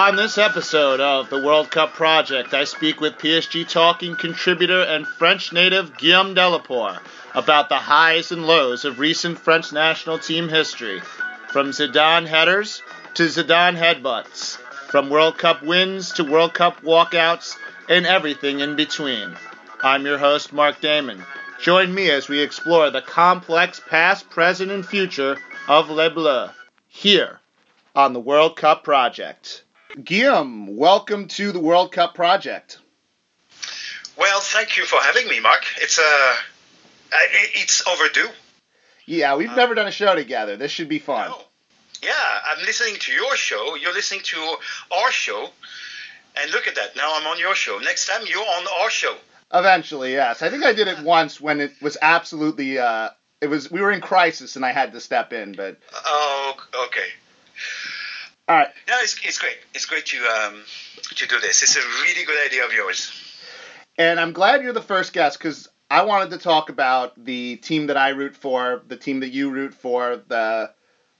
On this episode of the World Cup Project, I speak with PSG Talking contributor and French native Guillaume Delaporte about the highs and lows of recent French national team history, from Zidane headers to Zidane headbutts, from World Cup wins to World Cup walkouts, and everything in between. I'm your host, Mark Damon. Join me as we explore the complex past, present, and future of Les Bleus here on the World Cup Project. Guillaume, welcome to the World Cup project. Well, thank you for having me, Mark. It's uh, it's overdue. Yeah, we've uh, never done a show together. This should be fun. No. Yeah, I'm listening to your show. You're listening to our show, and look at that. Now I'm on your show. Next time you're on our show. Eventually, yes. I think I did it once when it was absolutely. Uh, it was we were in crisis and I had to step in, but. Oh, okay. All right. No, it's, it's great. It's great to um, to do this. It's a really good idea of yours. And I'm glad you're the first guest because I wanted to talk about the team that I root for, the team that you root for, the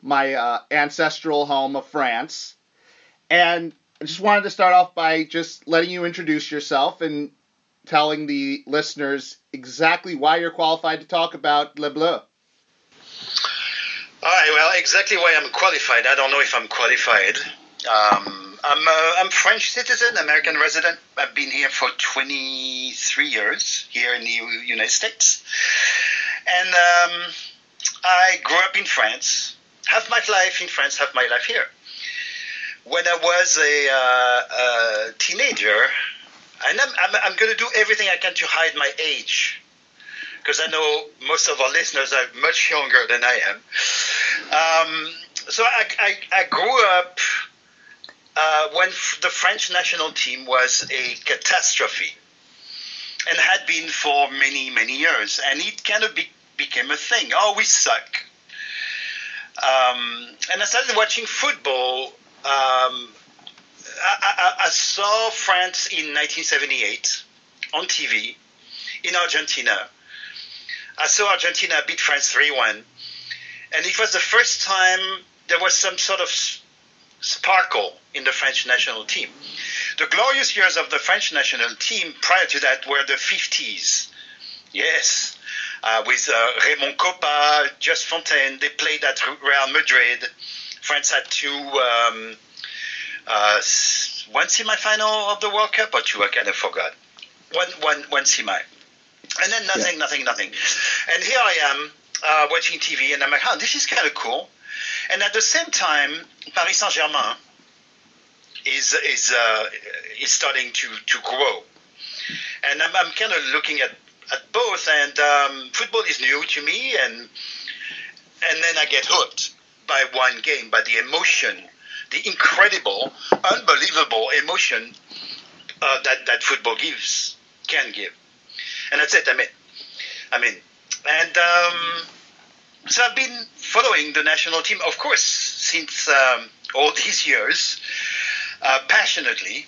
my uh, ancestral home of France. And I just wanted to start off by just letting you introduce yourself and telling the listeners exactly why you're qualified to talk about Le Bleu. All right. Well, exactly why I'm qualified. I don't know if I'm qualified. Um, I'm a, I'm French citizen, American resident. I've been here for 23 years here in the United States, and um, I grew up in France. Half my life in France, half my life here. When I was a, uh, a teenager, and I'm, I'm, I'm going to do everything I can to hide my age because I know most of our listeners are much younger than I am. Um, so I, I, I, grew up uh, when the French national team was a catastrophe and had been for many, many years. And it kind of be, became a thing. Oh, we suck. Um, and I started watching football. Um, I, I, I saw France in 1978 on TV in Argentina I saw Argentina beat France 3 1. And it was the first time there was some sort of sparkle in the French national team. The glorious years of the French national team prior to that were the 50s. Yes, uh, with uh, Raymond Kopa, Just Fontaine, they played at Real Madrid. France had two, um, uh, one semi-final of the World Cup or two, I kind of forgot. One, one, one semi. And then nothing, yeah. nothing, nothing. And here I am uh, watching TV, and I'm like, oh, this is kind of cool. And at the same time, Paris Saint Germain is is uh, is starting to, to grow, and I'm, I'm kind of looking at, at both. And um, football is new to me, and and then I get hooked by one game, by the emotion, the incredible, unbelievable emotion uh, that that football gives, can give and that's it. I mean, I mean, and um, so I've been following the national team, of course, since um, all these years, uh, passionately,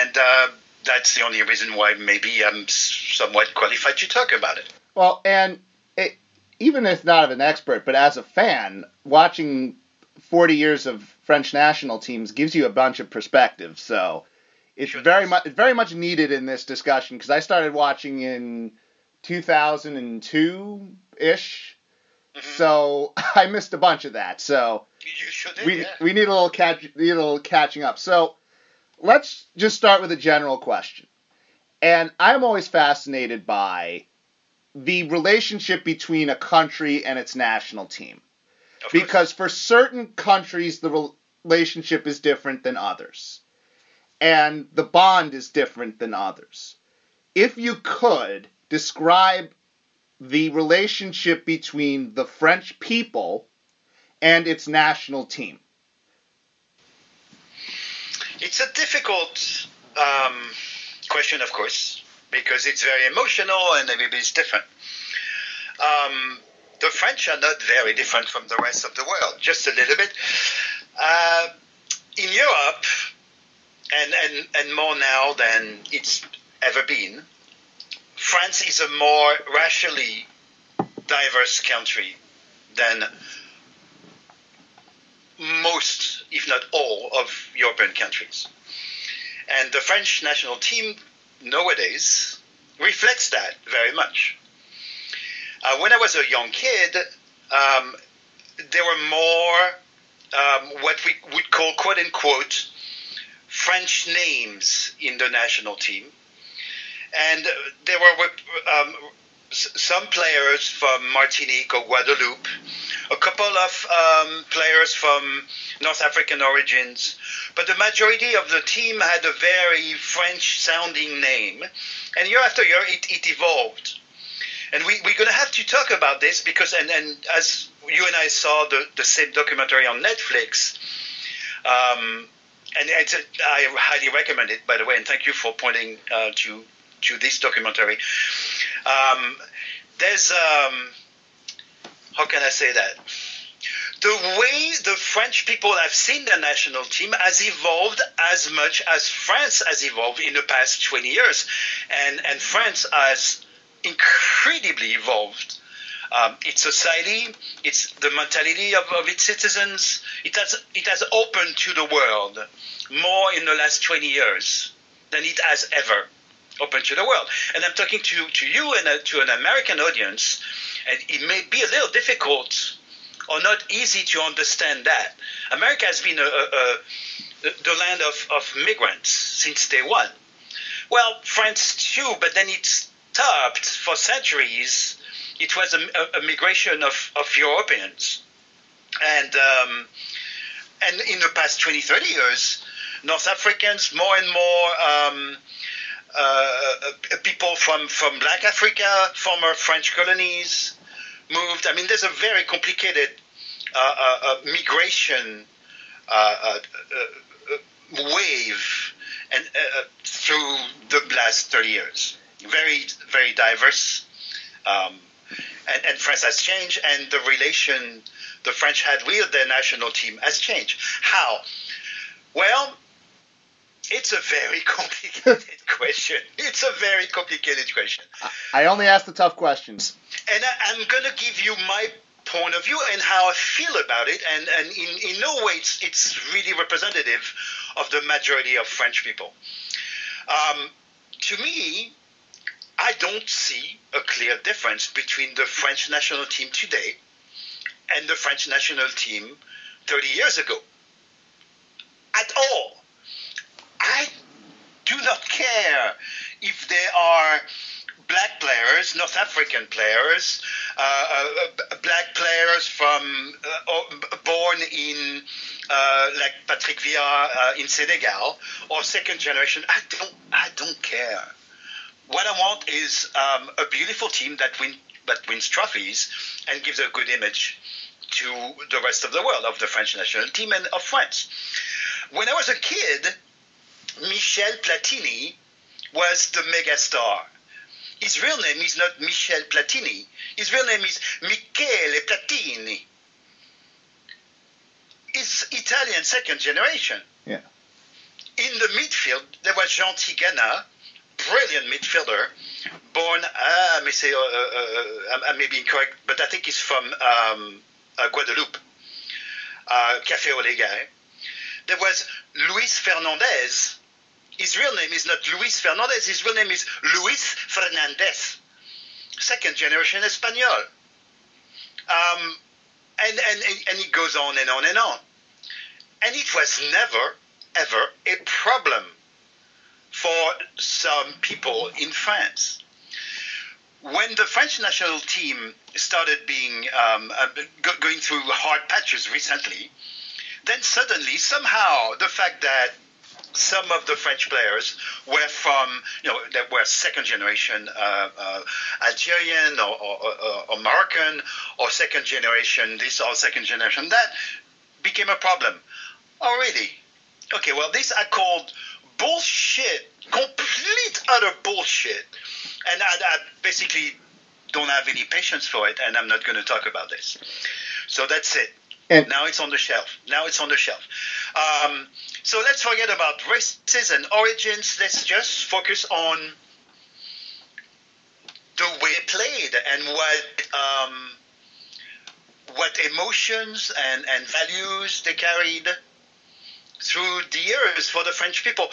and uh, that's the only reason why maybe I'm somewhat qualified to talk about it. Well, and it, even if not an expert, but as a fan, watching 40 years of French national teams gives you a bunch of perspective. So it's sure very much very much needed in this discussion because I started watching in 2002 ish. Mm-hmm. So I missed a bunch of that. So did, we yeah. we need a little catch need a little catching up. So let's just start with a general question. And I'm always fascinated by the relationship between a country and its national team. because for certain countries the relationship is different than others and the bond is different than others. If you could describe the relationship between the French people and its national team. It's a difficult um, question, of course, because it's very emotional and everybody's different. Um, the French are not very different from the rest of the world, just a little bit. Uh, in Europe, and, and, and more now than it's ever been. France is a more racially diverse country than most if not all, of European countries. And the French national team nowadays reflects that very much. Uh, when I was a young kid, um, there were more um, what we would call quote unquote French names in the national team. And there were um, some players from Martinique or Guadeloupe, a couple of um, players from North African origins, but the majority of the team had a very French sounding name. And year after year, it, it evolved. And we, we're going to have to talk about this because, and, and as you and I saw the, the same documentary on Netflix, um, and a, I highly recommend it, by the way, and thank you for pointing uh, to to this documentary. Um, there's um, how can I say that? The way the French people have seen their national team has evolved as much as France has evolved in the past 20 years, and and France has incredibly evolved. Um, its society, it's the mentality of, of its citizens. It has it has opened to the world more in the last 20 years than it has ever opened to the world. And I'm talking to, to you and uh, to an American audience, and it may be a little difficult or not easy to understand that. America has been a, a, a, the land of, of migrants since day one. Well, France too, but then it stopped for centuries. It was a, migration of, of Europeans. And, um, and in the past 20, 30 years, North Africans, more and more um, people from, from Black Africa, former French colonies, moved. I mean, there's a very complicated uh, uh, uh migration uh, wave and through the last 30 years. Very, very diverse. Um, and, and France has changed, and the relation the French had with their national team has changed. How? Well, it's a very complicated question. It's a very complicated question. I only ask the tough questions. And I, am going to give you my point of view and how I feel about it. And, and in, in no way it's, it's really representative of the majority of French people. Um, to me, I don't see a clear difference between the French national team today and the French national team 30 years ago. At all. I do not care if there are black players, North African players, uh, uh, black players from uh, born in uh, like Patrick Vieira uh, in Senegal or second generation. I don't, I don't care. What I want is um, a beautiful team that win that wins trophies and gives a good image to the rest of the world of the French national team and of France. When I was a kid, Michel Platini was the megastar. His real name is not Michel Platini. His real name is Michele Platini. He's Italian second generation. Yeah. In the midfield, there was Jean Tigana, brilliant midfielder, born, uh, I may say, uh, uh, I may be incorrect, but I think he's from um, uh, Guadeloupe, uh, Café Ole guy. There was Luis Fernandez, his real name is not Luis Fernandez, his real name is Luis Fernandez, second generation Espanol. Um, and, and, and it goes on and on and on. And it was never, ever a problem for some people in France. When the French national team started being um, uh, going through hard patches recently, then suddenly, somehow, the fact that some of the French players were from, you know, that were second generation uh, uh, Algerian or, or, or, or, second generation this or second generation that became a problem. Already. Okay, well, this I called bullshit, complete utter bullshit, and I, I basically don't have any patience for it, and I'm not going to talk about this. So that's it. And now it's on the shelf. Now it's on the shelf. Um, so let's forget about races and origins. Let's just focus on the way it played and what um, what emotions and, and values they carried. through the years for the French people.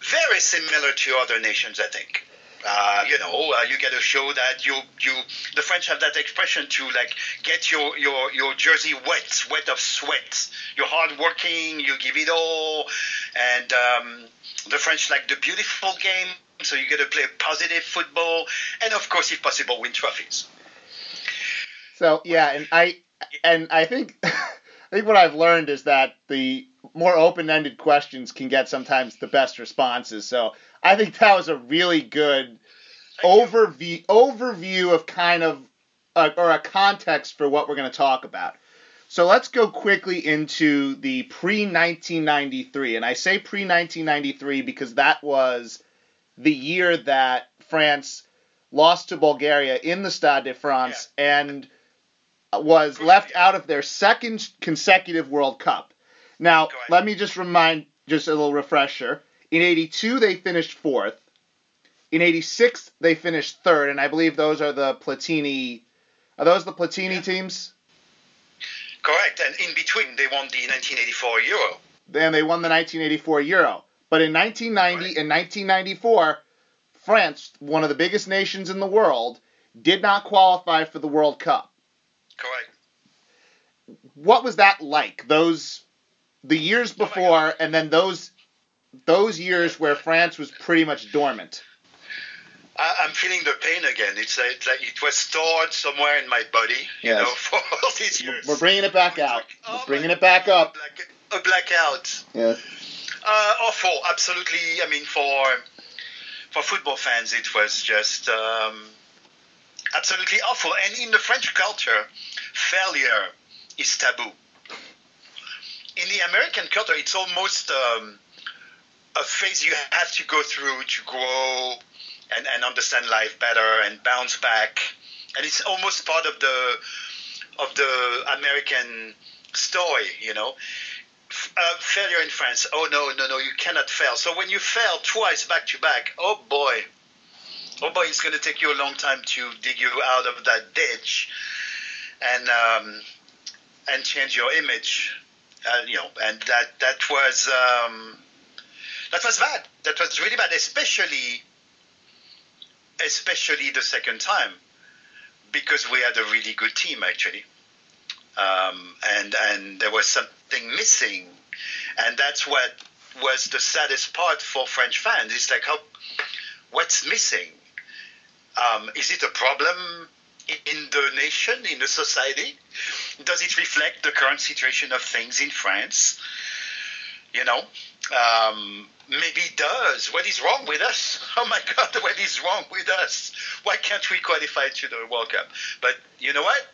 Very similar to other nations, I think. Uh, you know, uh, you get a show that you you the French have that expression to like get your your your jersey wet, wet of sweat. You're hardworking, you give it all, and um, the French like the beautiful game. So you get to play positive football, and of course, if possible, win trophies. So yeah, and I and I think I think what I've learned is that the more open-ended questions can get sometimes the best responses. So I think that was a really good overview overview of kind of uh, or a context for what we're going to talk about. So let's go quickly into the pre 1993, and I say pre 1993 because that was the year that France lost to Bulgaria in the Stade de France yeah. and was left out of their second consecutive World Cup. Now, let me just remind, just a little refresher. In 82, they finished fourth. In 86, they finished third, and I believe those are the Platini. Are those the Platini yeah. teams? Correct, and in between, they won the 1984 Euro. Then they won the 1984 Euro. But in 1990 and 1994, France, one of the biggest nations in the world, did not qualify for the World Cup. Correct. What was that like? Those the years oh before, oh and then those those years where France was pretty much dormant. I, am feeling the pain again. It's like, it's like, it was stored somewhere in my body, you yes. know, for all these years. We're bringing it back out. Like, oh We're bringing it back up. A, black, a blackout. Yeah. Uh, awful, absolutely. I mean, for for football fans, it was just um, absolutely awful. And in the French culture, failure is taboo. In the American culture, it's almost um, a phase you have to go through to grow and, and understand life better and bounce back. And it's almost part of the of the American story, you know. Uh, failure in France. Oh no, no, no, you cannot fail. So when you fail twice back to back, oh boy, oh boy, it's going to take you a long time to dig you out of that ditch and um, and change your image. Uh, you know, and that that was um, that was bad. That was really bad, especially especially the second time because we had a really good team actually, um, and and there was something missing, and that's what was the saddest part for French fans. It's like how what's missing. Um, is it a problem in the nation, in the society? Does it reflect the current situation of things in France? You know, um, maybe does. What is wrong with us? Oh my God, what is wrong with us? Why can't we qualify to the World Cup? But you know what?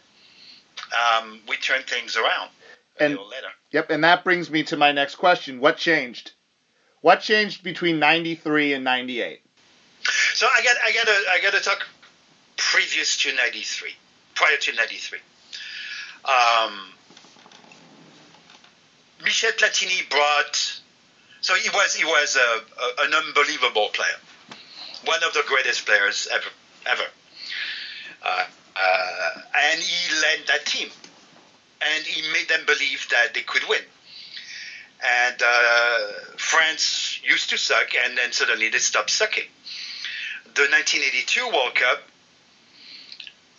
Um, we turn things around and, later. Yep, and that brings me to my next question. What changed? What changed between 93 and 98? So I got I got to I got to talk previous to 93, prior to 93. Um, Michel Platini brought so he was he was a, a, an unbelievable player, one of the greatest players ever ever. Uh, uh, and he led that team, and he made them believe that they could win. And uh, France used to suck, and then suddenly they stopped sucking. The 1982 World Cup,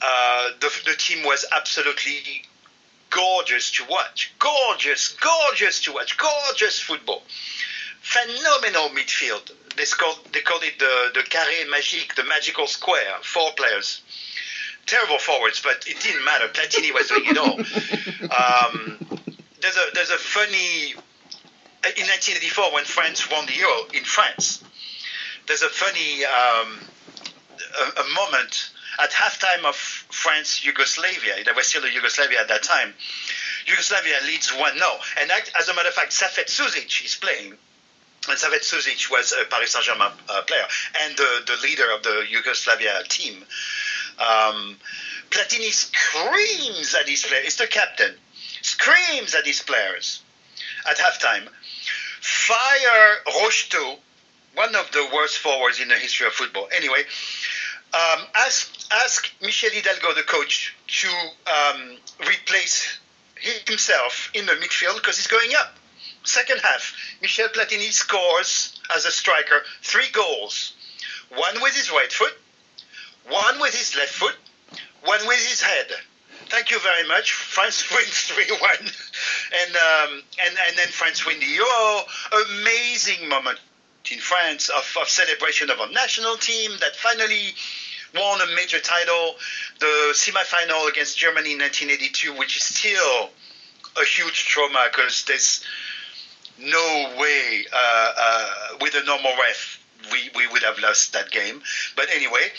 uh, the, the team was absolutely gorgeous to watch. Gorgeous, gorgeous to watch. Gorgeous football phenomenal midfield. They called, they called it the, the carré magique, the magical square, four players. Terrible forwards, but it didn't matter. Platini was doing it all. Um, there's a there's a funny in 1984 when France won the Euro in France. There's a funny um, a, a, moment at halftime of France Yugoslavia. There was still a Yugoslavia at that time. Yugoslavia leads one 0 and as a matter of fact, Safet Susic is playing and Safet Susic was a Paris Saint-Germain uh, player and the, the leader of the Yugoslavia team. Um, Platini screams at his players. It's the captain. Screams at his players at halftime. Fire Rocheteau, one of the worst forwards in the history of football. Anyway, um, ask, ask Michel Hidalgo, the coach, to um, replace himself in the midfield because he's going up. Second half, Michel Platini scores as a striker three goals. One with his right foot, one with his left foot, one with his head. Thank you very much. France wins 3 1. And, um, and, and then France win the Euro. Amazing moment in France of, of celebration of our national team that finally won a major title. The semi-final against Germany in 1982, which is still a huge trauma because there's no way uh, uh, with a normal ref we, we would have lost that game. But anyway,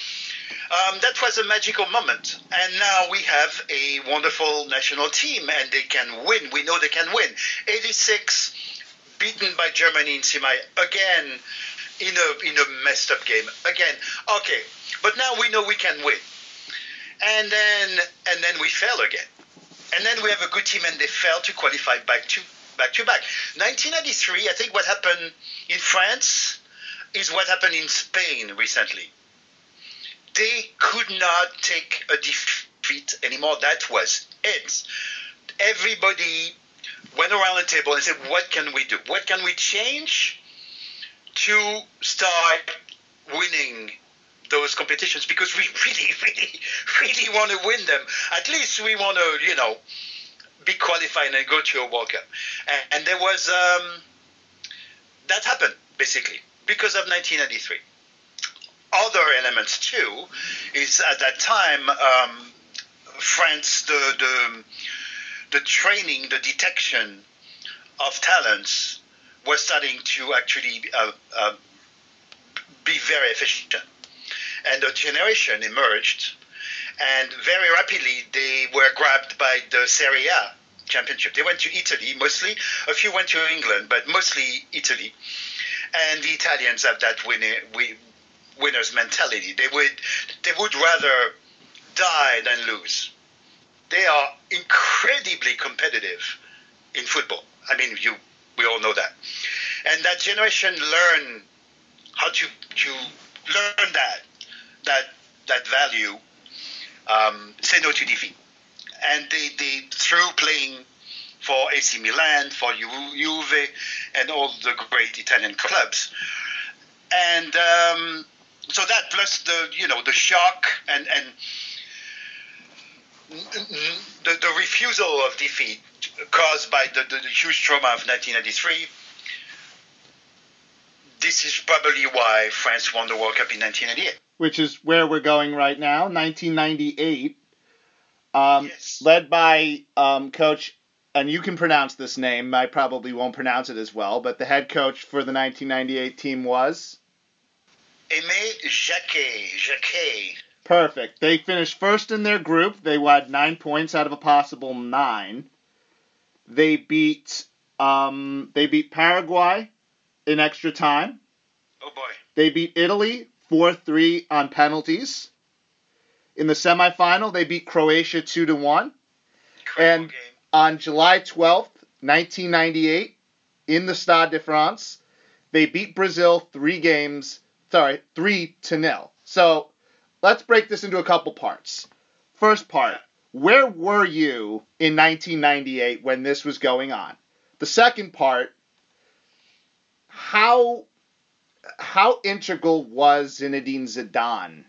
um, that was a magical moment. And now we have a wonderful national team and they can win. We know they can win. 86 beaten by Germany in semi again in a in a messed up game again. Okay, but now we know we can win, and then and then we fail again, and then we have a good team and they fail to qualify back to back to back. 1993, I think what happened in France is what happened in Spain recently. They could not take a defeat anymore. That was it. Everybody went around the table and said, What can we do? What can we change to start winning those competitions? Because we really, really, really want to win them. At least we want to, you know, be qualified and go to a World Cup. And, and there was, um, that happened, basically, because of 1993. Other elements, too, is at that time, um, France, the, the the training, the detection of talents was starting to actually uh, uh, be very efficient. And a generation emerged, and very rapidly they were grabbed by the Serie A championship. They went to Italy mostly. A few went to England, but mostly Italy. And the Italians have that winner, winner's mentality. They would they would rather die than lose they are incredibly competitive in football. I mean, you we all know that. And that generation learn how to to learn that that that value. Um, say no to defeat, and they they through playing for AC Milan, for Ju- Juve, and all the great Italian clubs, and um, so that plus the you know the shock and and the, the refusal of defeat caused by the, the, the huge trauma of 1993 this is probably why France won the World Cup in 1998. Which is where we're going right now, 1998. Um, yes. Led by um, coach, and you can pronounce this name. I probably won't pronounce it as well, but the head coach for the 1998 team was Aimé Jacquet. Jacquet. Perfect. They finished first in their group. They had nine points out of a possible nine. They beat um, they beat Paraguay in extra time. Oh boy. They beat Italy 4-3 on penalties. In the semifinal, they beat Croatia 2 to 1. And- game. On July 12th, 1998, in the Stade de France, they beat Brazil 3 games, sorry, 3 to nil. So, let's break this into a couple parts. First part, where were you in 1998 when this was going on? The second part, how how integral was Zinedine Zidane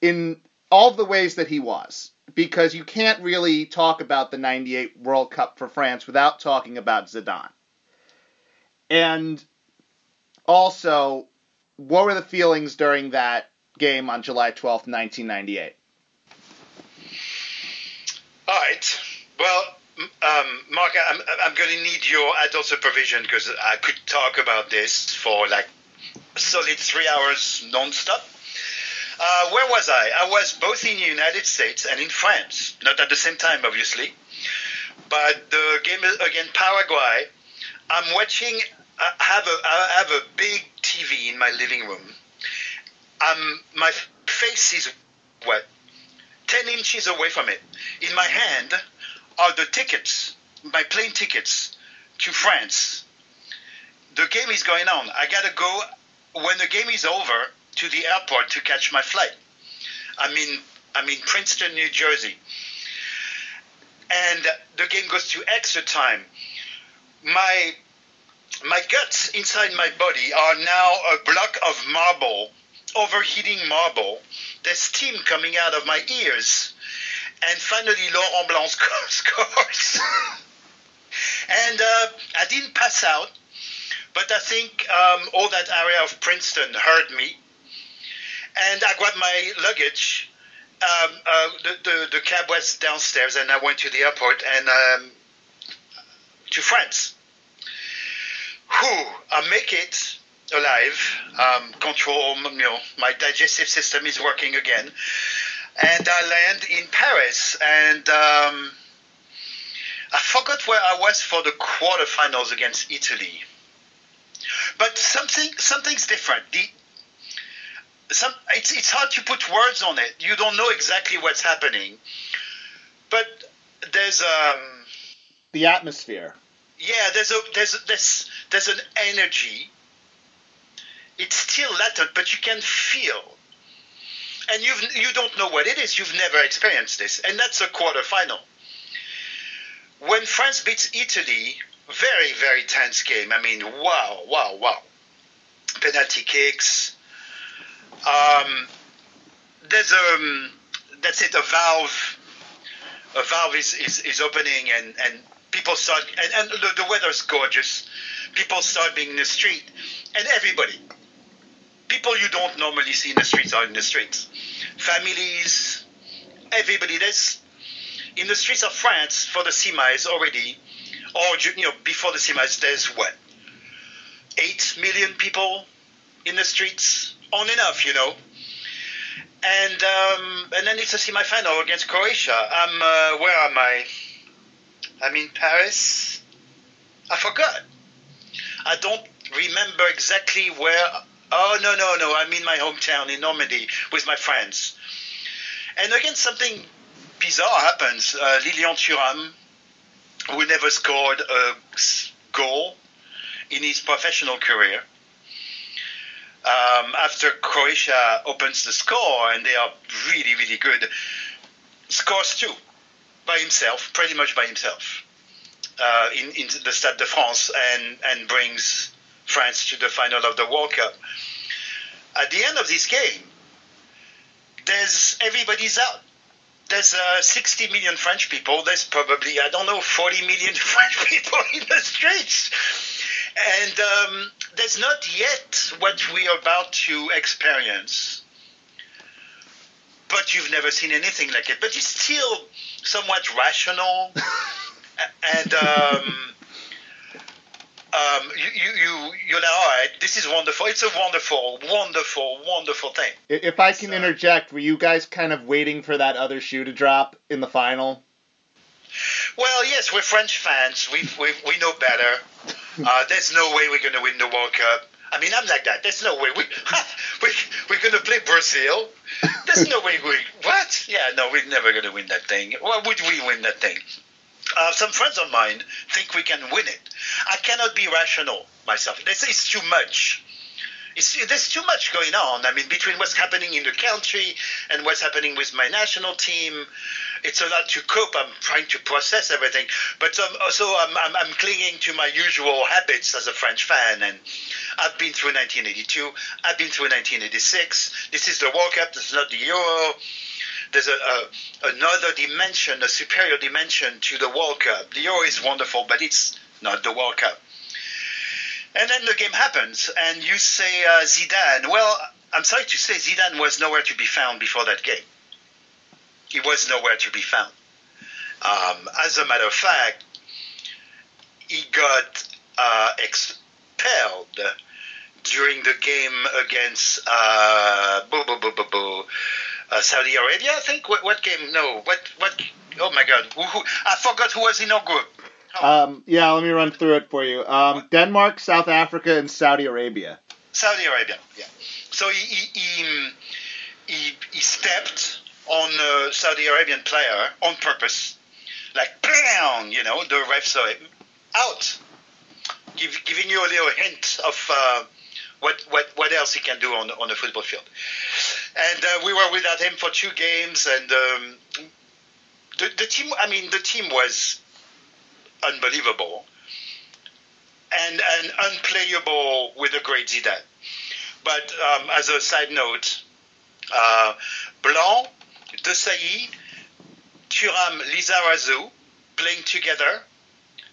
in all the ways that he was? Because you can't really talk about the 98 World Cup for France without talking about Zidane. And also, what were the feelings during that game on July 12th, 1998? All right. Well, um, Mark, I'm, I'm going to need your adult supervision because I could talk about this for like solid three hours nonstop. Uh, where was I? I was both in the United States and in France. Not at the same time, obviously. But the game against Paraguay, I'm watching. I have a I have a big TV in my living room. Um, my face is wet. 10 inches away from it. In my hand are the tickets, my plane tickets to France. The game is going on. I gotta go when the game is over to the airport to catch my flight. I'm in I'm in Princeton, New Jersey. And the game goes to extra time. My my guts inside my body are now a block of marble, overheating marble. There's steam coming out of my ears. And finally, Laurent Blanc scores. and uh, I didn't pass out, but I think um, all that area of Princeton heard me. And I grabbed my luggage. Um, uh, the, the, the, cab was downstairs, and I went to the airport and um, to France. Whew, I make it alive. Um, control, you know, my digestive system is working again, and I land in Paris. And um, I forgot where I was for the quarterfinals against Italy. But something, something's different. The, some, it's, it's hard to put words on it. You don't know exactly what's happening, but there's um, the atmosphere yeah, there's a there's a, there's there's an energy. It's still latent, but you can feel. And you've you don't know what it is. You've never experienced this, and that's a quarterfinal. When France beats Italy, very very tense game. I mean, wow, wow, wow. Penalty kicks. Um, there's a um, that's it. A valve, a valve is, is, is opening, and, and people start, and, and the, the weather's gorgeous. People start being in the street, and everybody, people you don't normally see in the streets are in the streets. Families, everybody. There's in the streets of France for the semis already, or you know before the semis. There's what eight million people in the streets, on enough, you know. And um, and then it's a semi-final against Croatia. I'm uh, where am I? I'm in Paris. I forgot. I don't remember exactly where. Oh, no, no, no. I'm in my hometown in Normandy with my friends. And again, something bizarre happens. Uh, Lilian Thuram, who never scored a goal in his professional career, um, after Croatia opens the score and they are really, really good, scores two by himself, pretty much by himself, uh, in, in the Stade de France and, and brings France to the final of the World Cup. At the end of this game, there's everybody's out. There's uh, 60 million French people. There's probably I don't know 40 million French people in the streets, and um, there's not yet what we are about to experience but you've never seen anything like it. But it's still somewhat rational, and um, um, you, you, you, you're like, all right, this is wonderful. It's a wonderful, wonderful, wonderful thing. If I can so, interject, were you guys kind of waiting for that other shoe to drop in the final? Well, yes, we're French fans. We we we know better. Uh, there's no way we're going to win the World Cup. I mean, I'm like that. There's no way we, we we're gonna play Brazil. There's no way we what? Yeah, no, we're never gonna win that thing. Why would we win that thing? Uh, some friends of mine think we can win it. I cannot be rational myself. They say it's too much. It's, there's too much going on. I mean, between what's happening in the country and what's happening with my national team, it's a lot to cope. I'm trying to process everything, but um, so I'm, I'm, I'm clinging to my usual habits as a French fan, and I've been through 1982. I've been through 1986. This is the World Cup. This is not the Euro. There's a, a another dimension, a superior dimension to the World Cup. The Euro is wonderful, but it's not the World Cup. And then the game happens, and you say uh, Zidane. Well, I'm sorry to say, Zidane was nowhere to be found before that game he was nowhere to be found. Um, as a matter of fact, he got uh, expelled during the game against uh, boo, boo, boo, boo, uh, Saudi Arabia. I think what, what, game? No, what what? Oh my God, who, who, I forgot who was in our group. Oh. Um, yeah, let me run through it for you. Um, Denmark, South Africa, and Saudi Arabia. Saudi Arabia, yeah. So he he, he, he, he stepped on a Saudi Arabian player on purpose, like bam, you know, the refs are out, give, giving you a little hint of uh, what, what what else he can do on on the football field. And uh, we were without him for two games, and um, the the team. I mean, the team was unbelievable. and, and unplayable with a great Zidane. But um, as a side note, uh, Blanc, Desailly, Thuram, Lizarazu playing together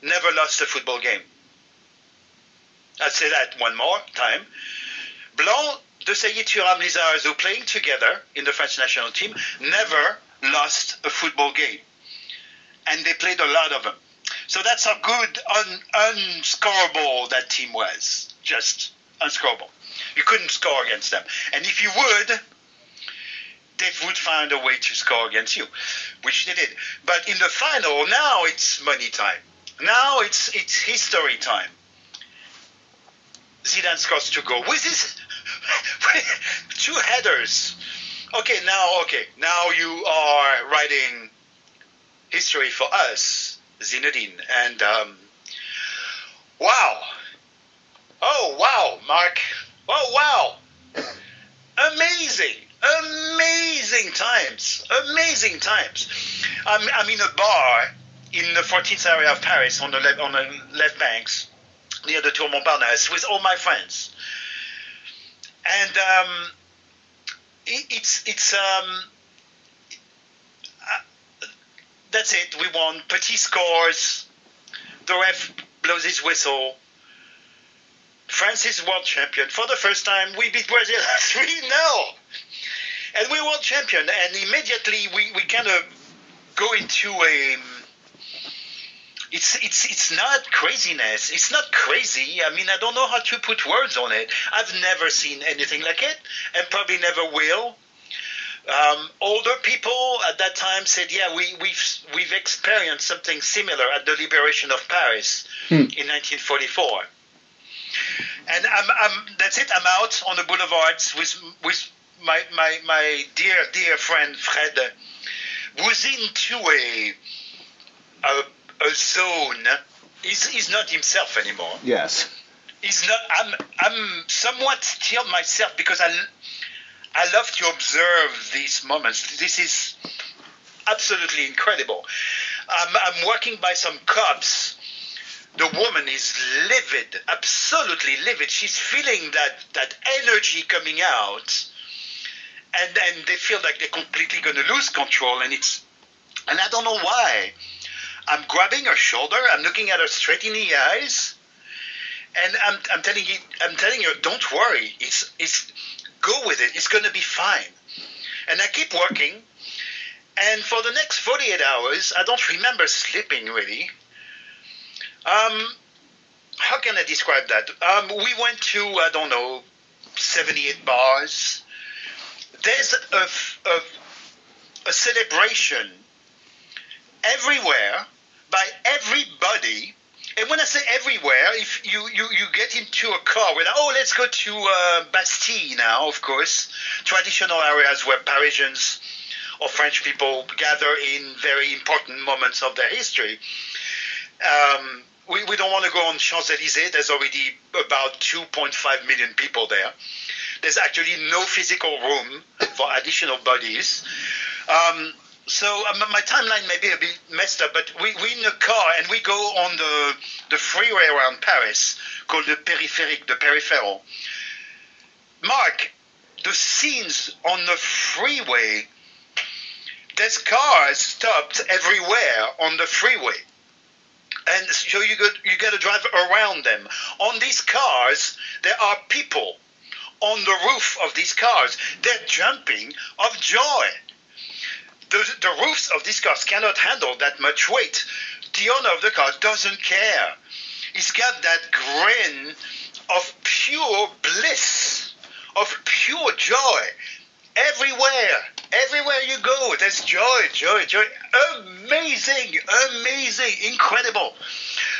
never lost a football game. I'll say that one more time. Blanc, Desailly, Thuram, Lizarazu playing together in the French national team never lost a football game. And they played a lot of them. So that's how good, un, unscorable that team was. Just unscorable. You couldn't score against them. And if you would, they would find a way to score against you, which they did. But in the final, now it's money time. Now it's it's history time. Zidane scores two goals with his two headers. Okay, now okay, now you are writing history for us, Zinedine, and um, wow, oh wow, Mark, oh wow, amazing, amazing times, amazing times. I'm, I'm in a bar in the 14th area of Paris on the left, on the left banks near the Tour Montparnasse with all my friends, and um, it, it's it's um, uh, that's it. We won. Petit scores. The ref blows his whistle. France is world champion. For the first time, we beat Brazil 3 0. And we world champion. And immediately we, we kind of go into a. It's, it's, it's not craziness. It's not crazy. I mean, I don't know how to put words on it. I've never seen anything like it and probably never will. Um, older people at that time said, "Yeah, we, we've we've experienced something similar at the liberation of Paris Hmm. in 1944." And I'm, I'm that's it. I'm out on the boulevards with with my my, my dear dear friend Fred, who's into a a, a zone. He's, he's not himself anymore Yes. is not I'm I'm somewhat still myself because I I love to observe these moments. This is absolutely incredible. I'm, I'm working by some cops. The woman is livid, absolutely livid. She's feeling that that energy coming out, and and they feel like they're completely going to lose control. And it's and I don't know why. I'm grabbing her shoulder. I'm looking at her straight in the eyes and I'm, I'm telling you, I'm telling you, don't worry. It's, it's, go with it. It's going to be fine. And I keep working. And for the next 48 hours, I don't remember sleeping really. Um, how can I describe that? Um, we went to, I don't know, 78 bars. There's a, a, a celebration everywhere by everybody and when I say everywhere, if you, you, you get into a car with, oh, let's go to uh, Bastille now, of course, traditional areas where Parisians or French people gather in very important moments of their history. Um, we, we don't want to go on Champs Elysees. There's already about 2.5 million people there. There's actually no physical room for additional bodies. Um, so uh, my timeline may be a bit messed up, but we, we're in a car and we go on the, the freeway around Paris called the Périphérique, the Peripheral. Mark, the scenes on the freeway, there's cars stopped everywhere on the freeway. And so you got, you got to drive around them. On these cars, there are people on the roof of these cars. They're jumping of joy the, the roofs of these cars cannot handle that much weight. The owner of the car doesn't care. He's got that grin of pure bliss, of pure joy. Everywhere, everywhere you go, there's joy, joy, joy. Amazing, amazing, incredible.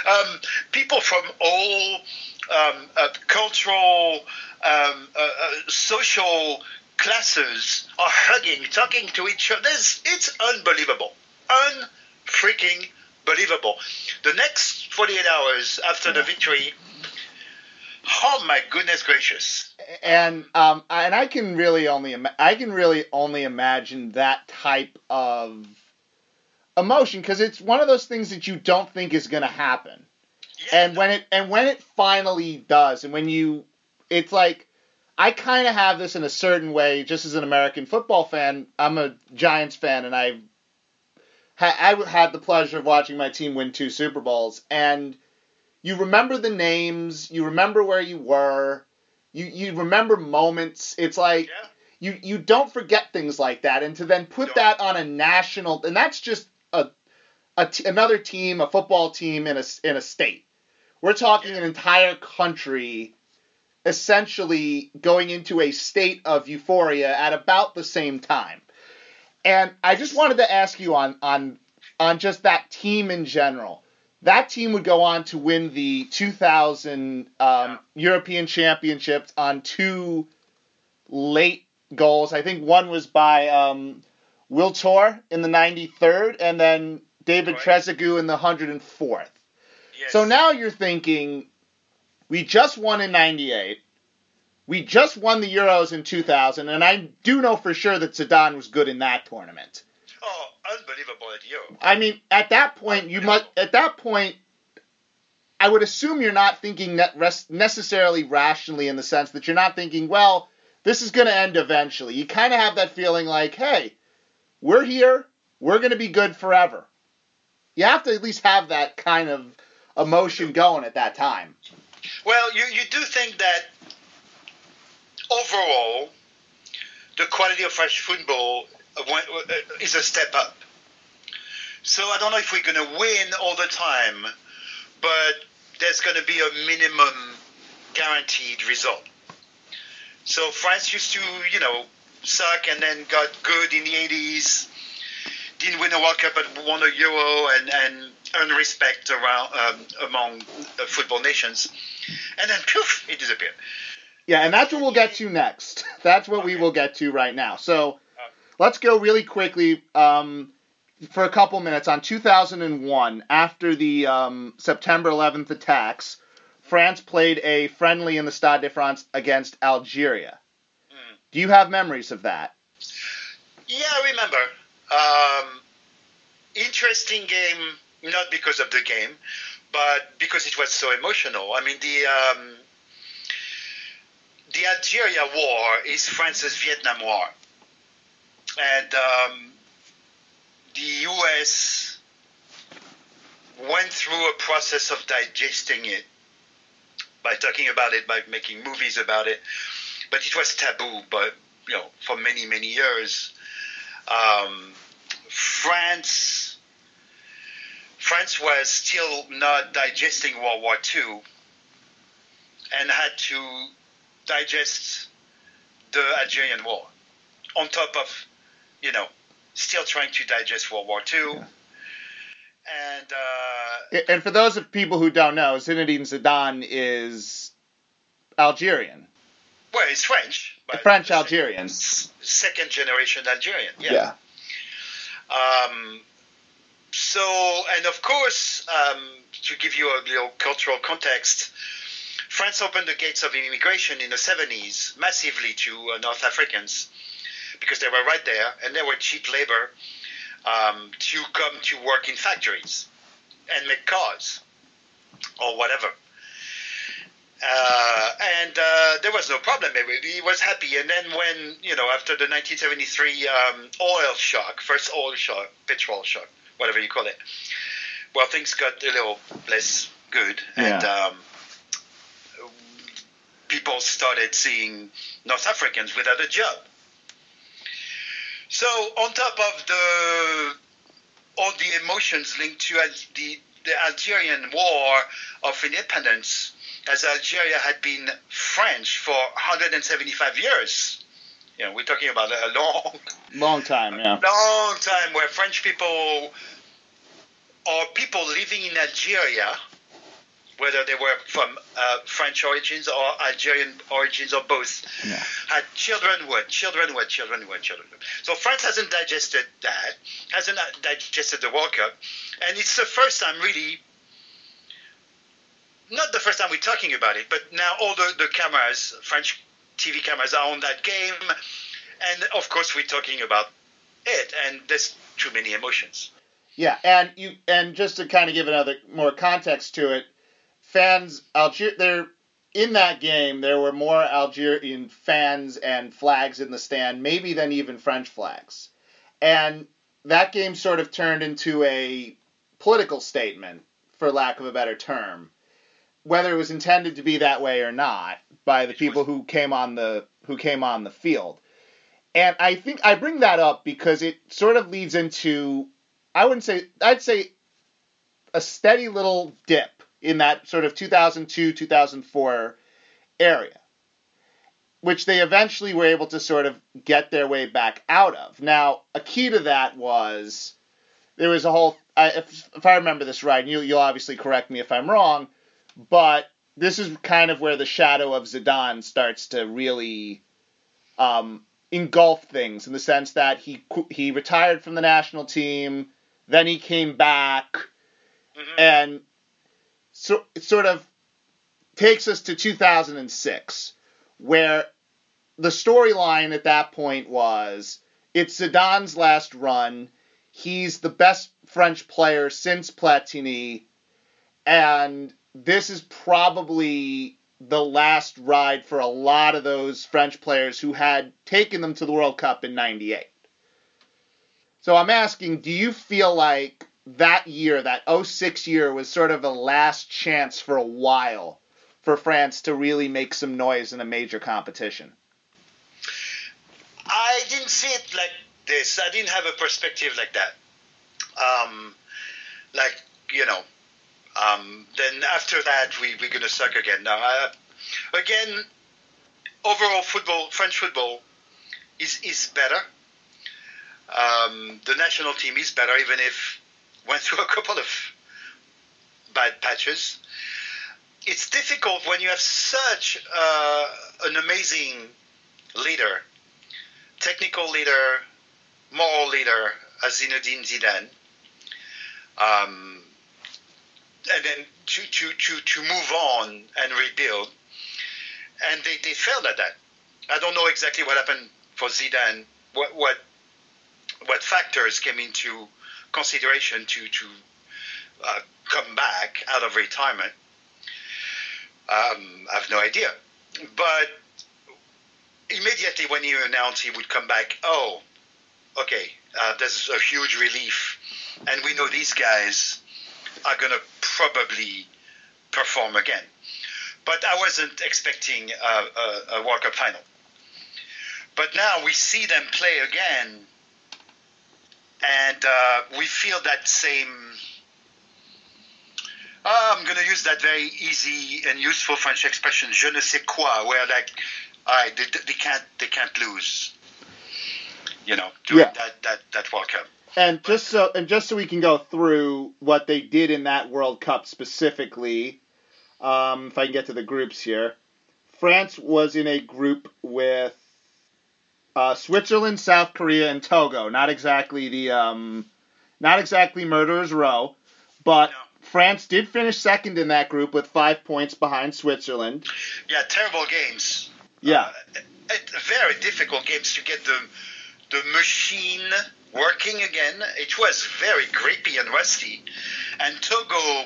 Um, people from all um, uh, cultural, um, uh, uh, social classes are hugging, talking to each other. It's, it's unbelievable. Unfreaking believable. The next 48 hours after the victory, oh my goodness gracious. And um and I can really only I can really only imagine that type of emotion because it's one of those things that you don't think is going to happen. Yeah, and when it and when it finally does, and when you, it's like I kind of have this in a certain way, just as an American football fan. I'm a Giants fan, and I've ha- I had the pleasure of watching my team win two Super Bowls, and you remember the names, you remember where you were, you you remember moments. It's like yeah, you you don't forget things like that, and to then put Don't. that on a national, and that's just a, a t- another team, a football team in a in a state. We're talking an entire country, essentially going into a state of euphoria at about the same time. And I just wanted to ask you on on on just that team in general. That team would go on to win the 2000 um, European Championships on two late goals. I think one was by um, Wiltord in the 93rd, and then David Right. Trezeguet in the 104th. yes. So now you're thinking, we just won in '98. We just won the Euros in 2000, and I do know for sure that Zidane was good in that tournament. oh, unbelievable at Euro. I mean, at that point, you must. At that point, I would assume you're not thinking necessarily rationally in the sense that you're not thinking, well, this is going to end eventually. You kind of have that feeling like, hey, we're here. We're going to be good forever. You have to at least have that kind of emotion going at that time. Well, you, you do think that overall, the quality of French football uh, uh, is a step up. So I don't know if we're going to win all the time, but there's going to be a minimum guaranteed result. So France used to, you know, suck and then got good in the 80s. Didn't win a World Cup, but won a Euro and, and earned respect around um, among uh, football nations. And then, poof, it disappeared. Yeah, and that's what we'll get to next. That's what we will get to right now. So let's go really quickly um, for a couple minutes on 2001. After the um, September 11th attacks, France played a friendly in the Stade de France against Algeria. Mm. Do you have memories of that? Yeah, I remember. Um, interesting game, not because of the game, but because it was so emotional. I mean, the um, the Algeria War is France's Vietnam War, and um, the U.S. went through a process of digesting it by talking about it, by making movies about it, but it was taboo, but you know, for many many years. Um, France France was still not digesting World War II and had to digest the Algerian War on top of, you know, still trying to digest World War II. Yeah. And uh, And for those of people who don't know, Zinedine Zidane is Algerian, well, it's French, but French Algerian. second generation Algerian. Yeah. Um, so, and of course, um, to give you a little cultural context, France opened the gates of immigration in the 70s massively to uh, North Africans because they were right there and they were cheap labor um, to come to work in factories and make cars or whatever. Uh, and uh, there was no problem. He was happy. And then when, you know, after the 1973 um, oil shock, first oil shock, petrol shock, whatever you call it, well, things got a little less good. And um, people started seeing North Africans without a job. So on top of the all the emotions linked to the, the Algerian War of Independence, as Algeria had been French for 175 years. You know, we're talking about a long, Long time, yeah. long time where French people or people living in Algeria, whether they were from uh, French origins or Algerian origins or both, Yeah. had children were children were children were children. So France hasn't digested that, hasn't digested the World Cup, and it's the first time really. Not the first time we're talking about it, but now all the, the cameras, French TV cameras, are on that game, and of course we're talking about it, and there's too many emotions. Yeah, and you and just to kind of give another more context to it, fans Alger there in that game there were more Algerian fans and flags in the stand maybe than even French flags. And that game sort of turned into a political statement for lack of a better term. Whether it was intended to be that way or not by the people who came on the who came on the field. And I think I bring that up because it sort of leads into I wouldn't say I'd say a steady little dip in that sort of 2002 2004 area which they eventually were able to sort of get their way back out of now a key to that was there was a whole if, if i remember this right you, you'll obviously correct me if i'm wrong but this is kind of where the shadow of zidane starts to really um, engulf things in the sense that he he retired from the national team then he came back mm-hmm. and so it sort of takes us to 2006, where the storyline at that point was it's Zidane's last run. He's the best French player since Platini, and this is probably the last ride for a lot of those French players who had taken them to the World Cup in 98. So I'm asking, do you feel like that year, that 06 year, was sort of a last chance for a while for France to really make some noise in a major competition? I didn't see it like this. I didn't have a perspective like that. Um, like, you know, um, then after that, we, we're going to suck again. Now, uh, again, overall football, French football is, is better. Um, the national team is better, even if went through a couple of bad patches. It's difficult when you have such uh, an amazing leader, technical leader, moral leader as Zinedine Zidane. Um, and then to, to, to, to move on and rebuild. And they, they failed at that. I don't know exactly what happened for Zidane, what, what, what factors came into consideration to to uh, come back out of retirement. Um, I have no idea, but immediately when he announced he would come back, oh, okay, uh, there's a huge relief, and we know these guys are gonna probably perform again. But I wasn't expecting a, a, a World Cup final. But now we see them play again and uh, we feel that same. Uh, I'm going to use that very easy and useful French expression, "je ne sais quoi," where like, I they, they can't they can't lose. You know, doing yeah. that that that World Cup. And just so and just so we can go through what they did in that World Cup specifically, um, if I can get to the groups here, France was in a group with uh, Switzerland, South Korea, and Togo. Not exactly the um, not exactly murderers row, but no. France did finish second in that group with five points behind Switzerland. Yeah, terrible games. Yeah, uh, very difficult games to get the the machine working again. It was very grippy and rusty, and Togo.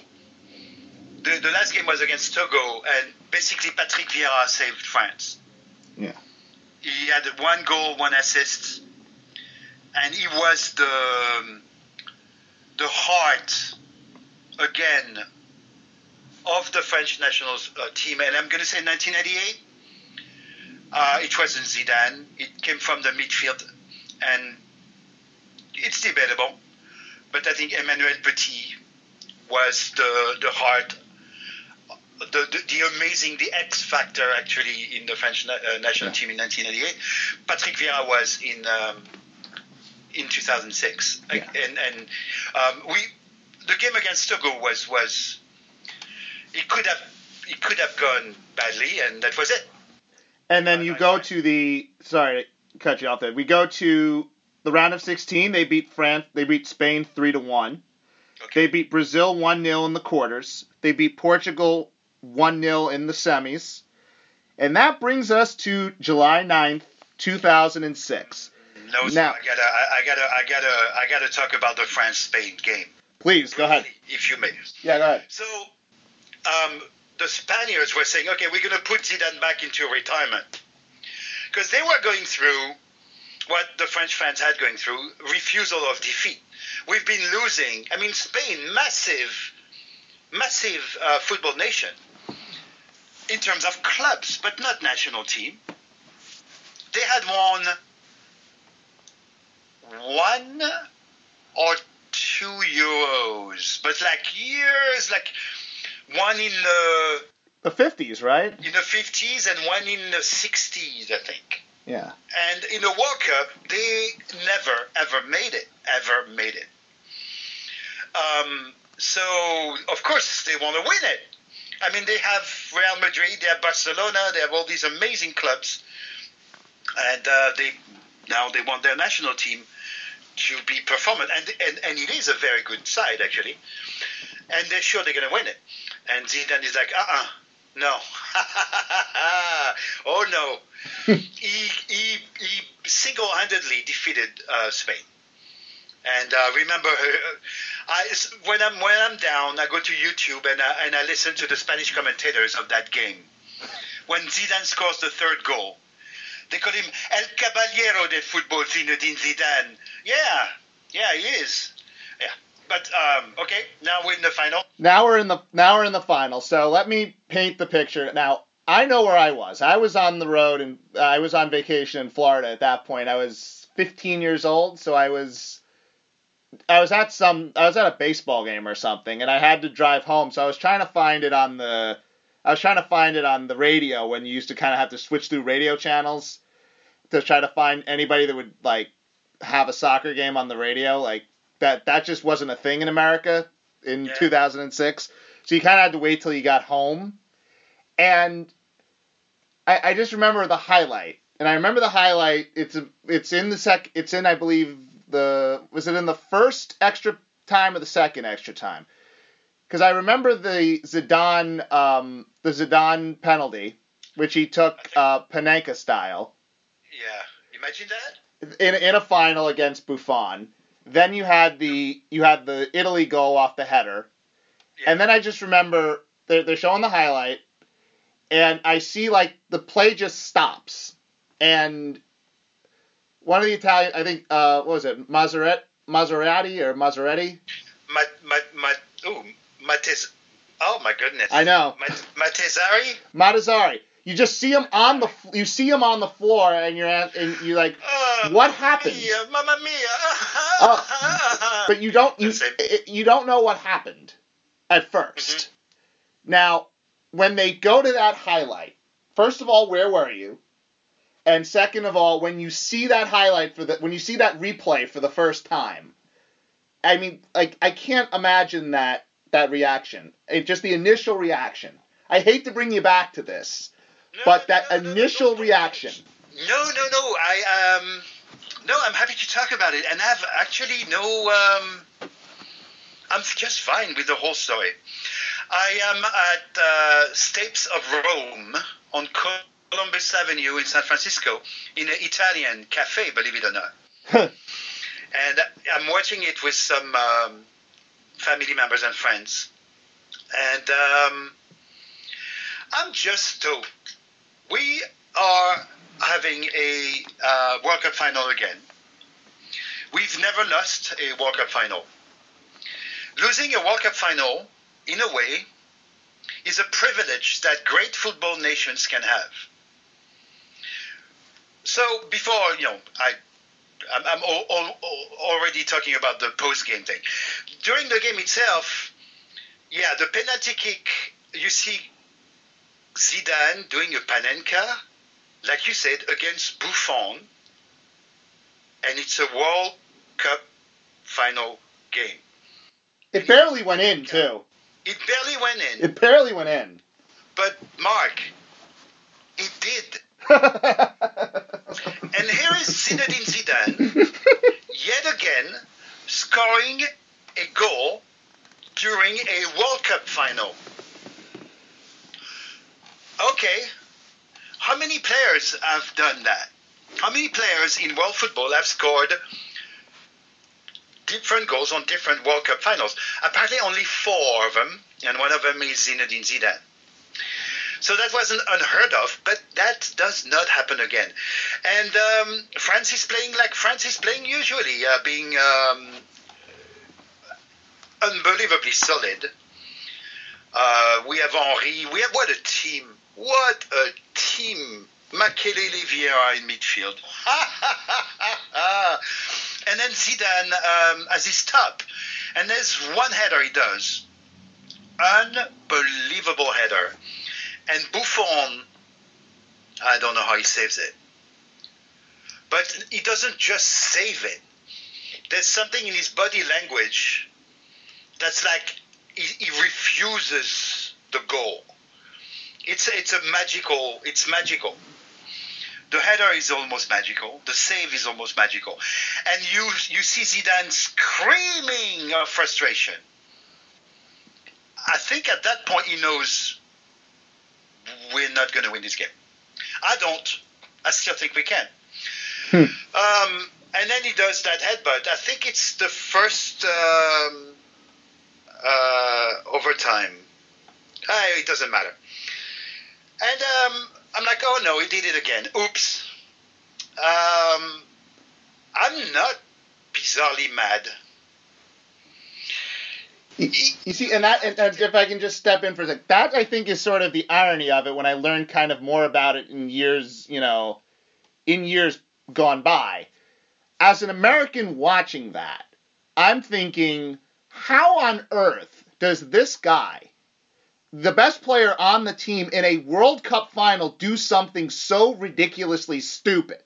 The, the last game was against Togo, and basically Patrick Vieira saved France. Yeah he had one goal, one assist, and he was the the heart again of the French national uh, team. And I'm going to say 1998. Uh, it wasn't Zidane. It came from the midfield, and it's debatable. But I think Emmanuel Petit was the the heart the, the, the, amazing, the X factor actually in the French na- uh, national yeah. team in 1998. Patrick Vieira was in um, in 2006, yeah. and and um, we the game against Togo was was it could have it could have gone badly, and that was it. And then you go to the sorry to cut you off there. We go to the round of 16. They beat France. They beat Spain three to one. They beat Brazil 1 0 in the quarters. They beat Portugal 1 0 in the semis. And that brings us to July 9th, 2006. No, now, I gotta, I gotta, I gotta, I gotta talk about the France Spain game. Please go ahead, if you may. Yeah, go ahead. So, um, the Spaniards were saying, okay, we're going to put Zidane back into retirement. Because they were going through what the French fans had going through refusal of defeat. We've been losing. I mean, Spain, massive, massive uh, football nation in terms of clubs, but not national team. They had won one or two Euros, but like years, like one in the the 50s, right? In the 50s and one in the 60s, I think. Yeah. And in the World Cup, they never ever made it. Ever made it. Um, so of course they want to win it. I mean, they have Real Madrid, they have Barcelona, they have all these amazing clubs, and uh, they now they want their national team to be performant, and, and and it is a very good side actually, and they're sure they're going to win it. And Zidane is like, uh uh-uh, uh no. oh no. he, he, he single handedly defeated uh, Spain. And uh, remember, uh, I, when I'm when I'm down, I go to YouTube and I, and I listen to the Spanish commentators of that game. When Zidane scores the third goal, they call him El Caballero del Fútbol, Zinedine Zidane. Yeah, yeah, he is. Yeah, but um, okay, now we're in the final. Now we're in the now we're in the final. So let me paint the picture. Now I know where I was. I was on the road and uh, I was on vacation in Florida at that point. I was 15 years old, so I was I was at some I was at a baseball game or something, and I had to drive home. So I was trying to find it on the I was trying to find it on the radio when you used to kind of have to switch through radio channels to try to find anybody that would like have a soccer game on the radio. Like that that just wasn't a thing in America in yeah. 2006. So you kind of had to wait till you got home. And I, I just remember the highlight, and I remember the highlight. It's a, it's in the sec. It's in I believe the was it in the first extra time or the second extra time? Because I remember the Zidane um, the Zidane penalty, which he took uh, Panenka style. Yeah, imagine that. In in a final against Buffon. Then you had the you had the Italy goal off the header, yeah. and then I just remember they're, they're showing the highlight, and I see like the play just stops, and one of the Italian I think uh, what was it Maserati Maserati or Maserati? Ma, ma, ma, ooh, Matez, oh my goodness. I know. Matezari? Matezari. You just see him on the you see him on the floor, and you're at, and you're like, uh, what happened? Mia, Mamma mia! uh, but you don't you you don't know what happened at 1st mm-hmm. Now, when they go to that highlight, first of all, where were you? And second of all, when you see that highlight for the when you see that replay for the first time, I mean, like I can't imagine that that reaction. It, just the initial reaction. I hate to bring you back to this, but that initial reaction. No, no, no. I um, no, I'm happy to talk about it, and I have actually no. Um, I'm just fine with the whole story. I am at uh, Steps of Rome on Columbus Avenue in San Francisco in an Italian cafe, believe it or not. and I'm watching it with some um, family members and friends. And um, I'm just stoked we are having a uh, World Cup final again. We've never lost a World Cup final. Losing a World Cup final, in a way, is a privilege that great football nations can have. So before, you know, I I'm, I'm all, all, already talking about the post-game thing. During the game itself, yeah, the penalty kick, you see Zidane doing a Panenka, like you said, against Buffon, and it's a World Cup final game. It barely went in, too. It barely went in. It barely went in. But, Mark, it did. and here is Zinedine Zidane, yet again, scoring a goal during a World Cup final. Okay, how many players have done that? How many players in world football have scored different goals on different World Cup finals? Apparently, only four of them, and one of them is Zinedine Zidane. So that wasn't unheard of, but that does not happen again. And um, France is playing like France is playing usually, uh, being um, unbelievably solid. Uh, we have Henry. We have what a team. What a team. Makelele Vieira in midfield. and then Zidane um, as his top. And there's one header he does. Unbelievable header. And Buffon, I don't know how he saves it. But he doesn't just save it. There's something in his body language that's like he, he refuses the goal. It's it's a magical. It's magical. The header is almost magical. The save is almost magical, and you you see Zidane screaming of frustration. I think at that point he knows we're not going to win this game. I don't. I still think we can. Hmm. Um, and then he does that headbutt. I think it's the first um, uh, overtime. Uh, it doesn't matter. And um, I'm like, oh no, he did it again. Oops. Um, I'm not bizarrely mad. You, you see, and that, and, and, if I can just step in for a sec, that I think is sort of the irony of it when I learned kind of more about it in years, you know, in years gone by. As an American watching that, I'm thinking, how on earth does this guy, the best player on the team in a World Cup final, do something so ridiculously stupid?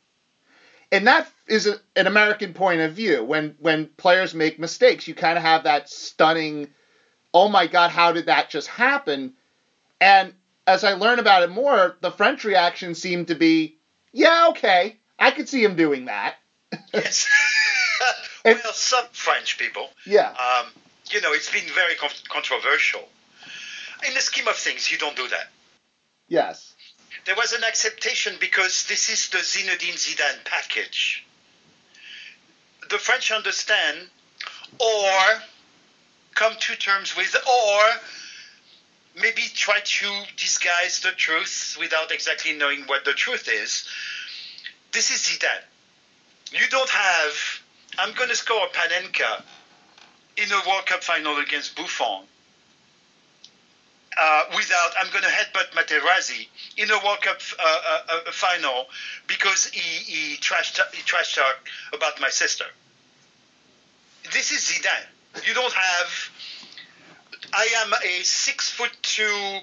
And that is a, an American point of view. When when players make mistakes, you kind of have that stunning, oh my God, how did that just happen? And as I learn about it more, the French reaction seemed to be, yeah, okay, I could see him doing that. yes. well, some French people. Yeah. Um, you know, it's been very controversial. In the scheme of things, you don't do that. Yes. There was an acceptation because this is the Zinedine Zidane package. The French understand, or come to terms with, or maybe try to disguise the truth without exactly knowing what the truth is. This is Zidane. You don't have, I'm going to score a Panenka in a World Cup final against Buffon. Uh, without, I'm going to headbutt Materazzi in a World Cup uh, uh, uh, final because he, he trashed he trash talked about my sister. This is Zidane. You don't have. I am a six foot two,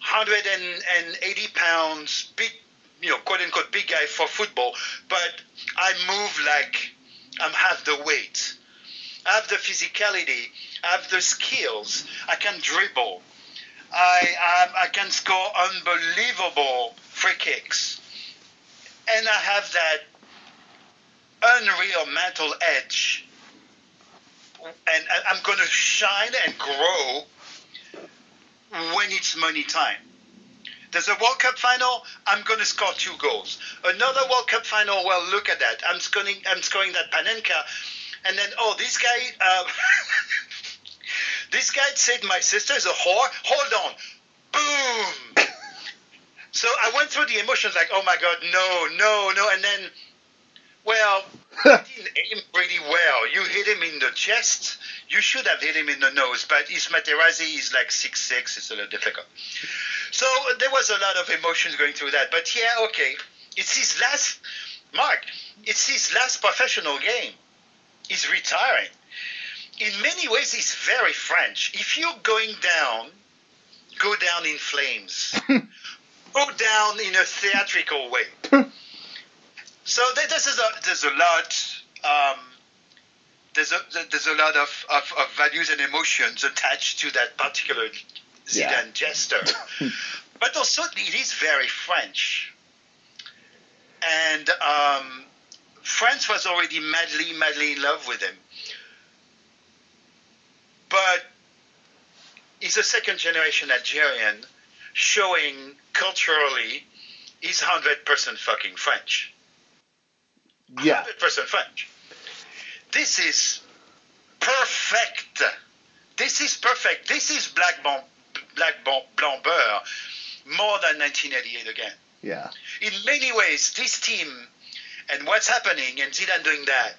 hundred and eighty pounds big, you know, quote unquote big guy for football, but I move like Um, I'm half the weight. I have the physicality, I have the skills, I can dribble, I, I, I can score unbelievable free kicks, and I have that unreal mental edge. And I'm going to shine and grow when it's money time. There's a World Cup final. I'm going to score two goals. Another World Cup final. Well, look at that. I'm scoring. I'm scoring that Panenka and then oh this guy uh, this guy said my sister is a whore hold on boom so i went through the emotions like oh my god no no no and then well he didn't aim pretty well you hit him in the chest you should have hit him in the nose but his Materazzi is like six six it's a little difficult so there was a lot of emotions going through that but yeah okay it's his last mark it's his last professional game He's retiring. In many ways, he's very French. If you're going down, go down in flames. go down in a theatrical way. so this is a, there's a lot. Um, there's a there's a lot of, of, of, values and emotions attached to that particular Zidane yeah. gesture, but also it is very French. And um, France was already madly, madly in love with him. But he's a second generation Algerian showing culturally he's 100% fucking French. Yeah. 100% French. This is perfect. This is perfect. This is Black, bon, Black Blanc Beurre. more than 1988 again. Yeah. In many ways, this team and what's happening and Zidane doing that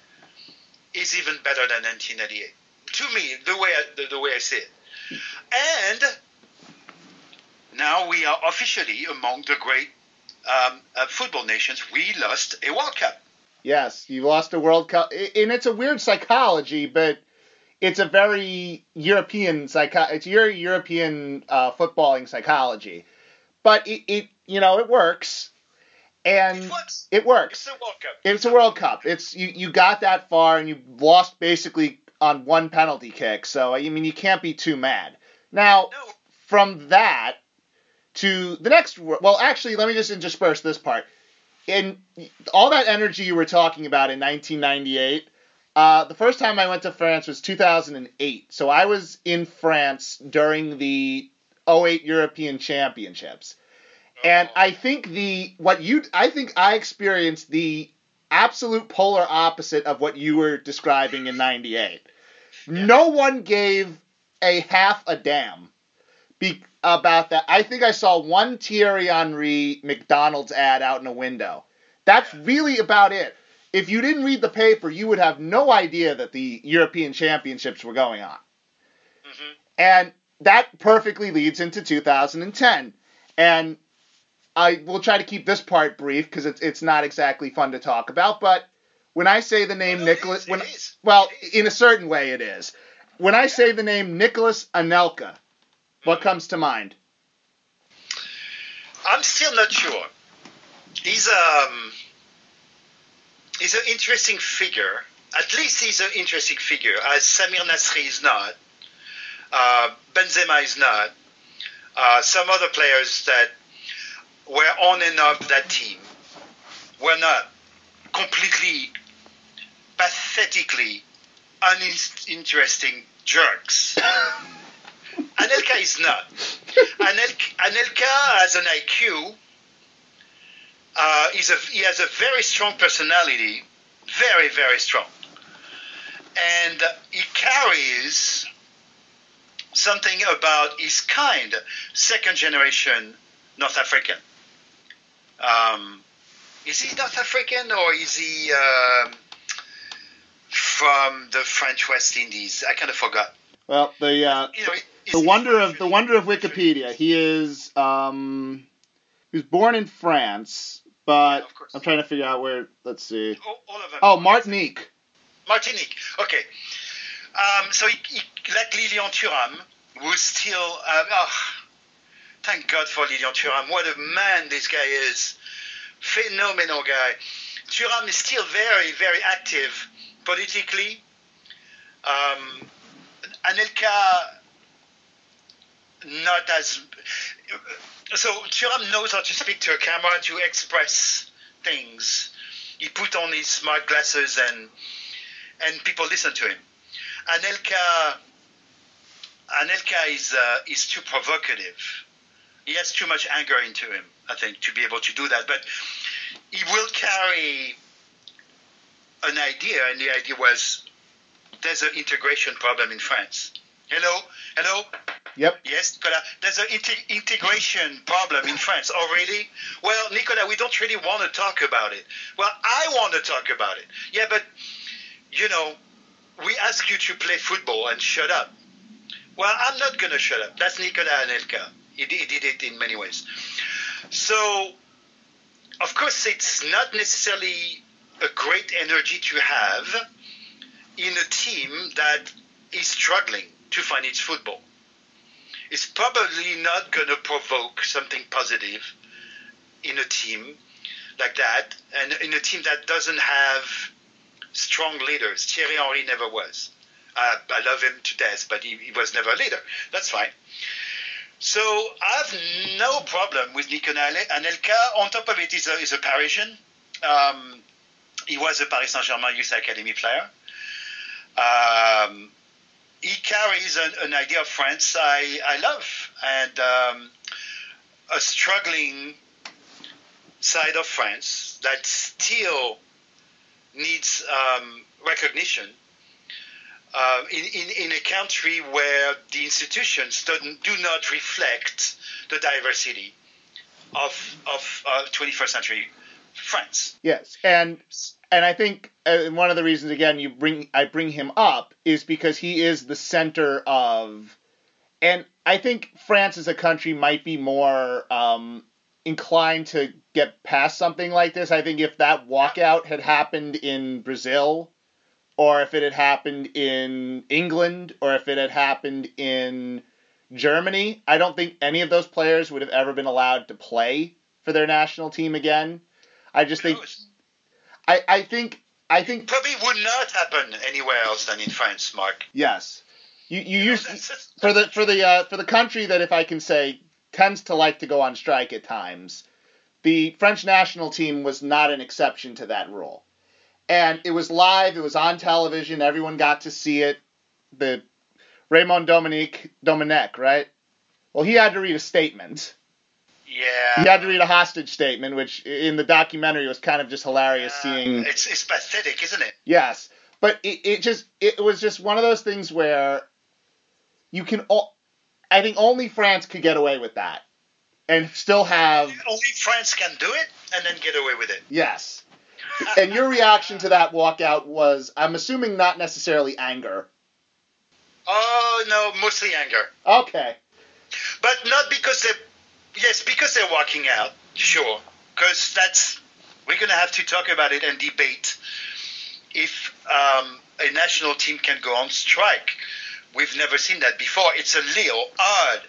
is even better than 1988. To me, the way I, the, the way I see it. And now we are officially among the great um, uh, football nations. We lost a World Cup. Yes, you lost a World Cup, and it's a weird psychology, but it's a very European psycho. It's your European uh, footballing psychology, but it, it you know it works, and It works. it works. It's a World Cup. It's a World Cup. It's you, you got that far and you lost basically on one penalty kick. So I mean you can't be too mad. Now No, from that to the next well actually let me just intersperse this part. In all that energy you were talking about in 1998, uh, the first time I went to France was 2008. So I was in France during the 08 European Championships. And I think the what you I think I experienced the absolute polar opposite of what you were describing in 98. No one gave a half a damn be, about that. I think I saw one Thierry Henry McDonald's ad out in a window. That's really about it. If you didn't read the paper, you would have no idea that the European Championships were going on. Mhm. And that perfectly leads into 2010. And I will try to keep this part brief because it's it's not exactly fun to talk about. But when I say the name Well, Nicolas, it well, in a certain way, it is. When I say the name Nicolas Anelka, what comes to mind? I'm still not sure. He's um he's an interesting figure. At least he's an interesting figure, as Samir Nasri is not. Uh, Benzema is not. Uh, some other players that were on and off that team were not completely, pathetically uninteresting jerks. Anelka is not. Anelka, Anelka has an IQ. Uh, he's a, he has a very strong personality, very, very strong. And uh, he carries something about his kind, second generation North African. Um, is he North African or is he um, from the French West Indies? I kind of forgot. Well, the uh, You know, the wonder of the wonder of Wikipedia. He is um, he was born in France, but. I'm trying to figure out where. Let's see. All, all of them. Oh, Martinique. Martinique. Okay. Um, so he, he, like Lilian Thuram, who's still. Uh, oh, thank God for Lilian Thuram. What a man this guy is. Phenomenal guy. Thuram is still very, very active politically. Um, Anelka, not as. So Thuram knows how to speak to a camera to express things. He put on his smart glasses and and people listen to him. Anelka, Anelka is uh, is too provocative. He has too much anger into him, I think, to be able to do that. But he will carry an idea, and the idea was there's an integration problem in France. Hello, hello. Yep. Yes, Nicolas. There's an inte- integration problem in France. Oh, really? Well, Nicolas, we don't really want to talk about it. Well, I want to talk about it. Yeah, but you know, we ask you to play football and shut up. Well, I'm not going to shut up. That's Nicolas Anelka. He he did it in many ways. So, of course, it's not necessarily a great energy to have in a team that is struggling to its football. It's probably not going to provoke something positive in a team like that, and in a team that doesn't have strong leaders. Thierry Henry never was. Uh, I love him to death, but he, he was never a leader. That's fine. So I have no problem with Nicolas Anelka. On top of it, he's a, he's a Parisian. Um, he was a Paris Saint-Germain Youth Academy player. Um, he carries an, an idea of France I, I love, and um, a struggling side of France that still needs um, recognition uh, in, in, in a country where the institutions don't, do not reflect the diversity of of uh, 21st century France. Yes, and and I think uh, one of the reasons again you bring I bring him up is because he is the center of, and I think France as a country might be more um, inclined to get past something like this. I think if that walkout had happened in Brazil, or if it had happened in England, or if it had happened in Germany, I don't think any of those players would have ever been allowed to play for their national team again. I just think I, I think I think probably would not happen anywhere else than in France, Mark. Yes, you you, you use for the for the uh, for the country that if I can say tends to like to go on strike at times. The French national team was not an exception to that rule, and it was live. It was on television. Everyone got to see it. The Raymond Dominique Domenech, right? Well, he had to read a statement yeah. He had to read a hostage statement, which in the documentary was kind of just hilarious uh, seeing. It's, it's pathetic, isn't it? Yes, but it, it just it was just one of those things where you can. all, I think only France could get away with that, and still have. Only France can do it, and then get away with it. Yes. and your reaction to that walkout was, I'm assuming, not necessarily anger. Oh no, mostly anger. Okay. But not because they Yes, because they're walking out, sure. Because that's we're going to have to talk about it and debate if um, a national team can go on strike. We've never seen that before. It's a little odd.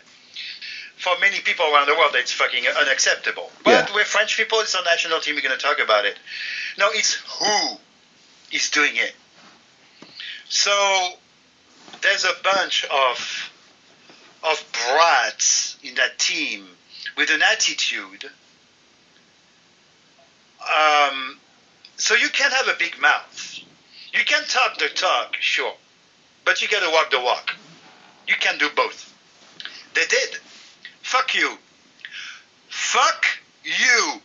For many people around the world, it's fucking unacceptable. But yeah. we're French people. It's our national team. We're going to talk about it. No, it's who is doing it. So there's a bunch of of brats in that team with an attitude. Um, so you can have a big mouth. You can talk the talk, sure, but you got to walk the walk. You can do both. They did. Fuck you. Fuck you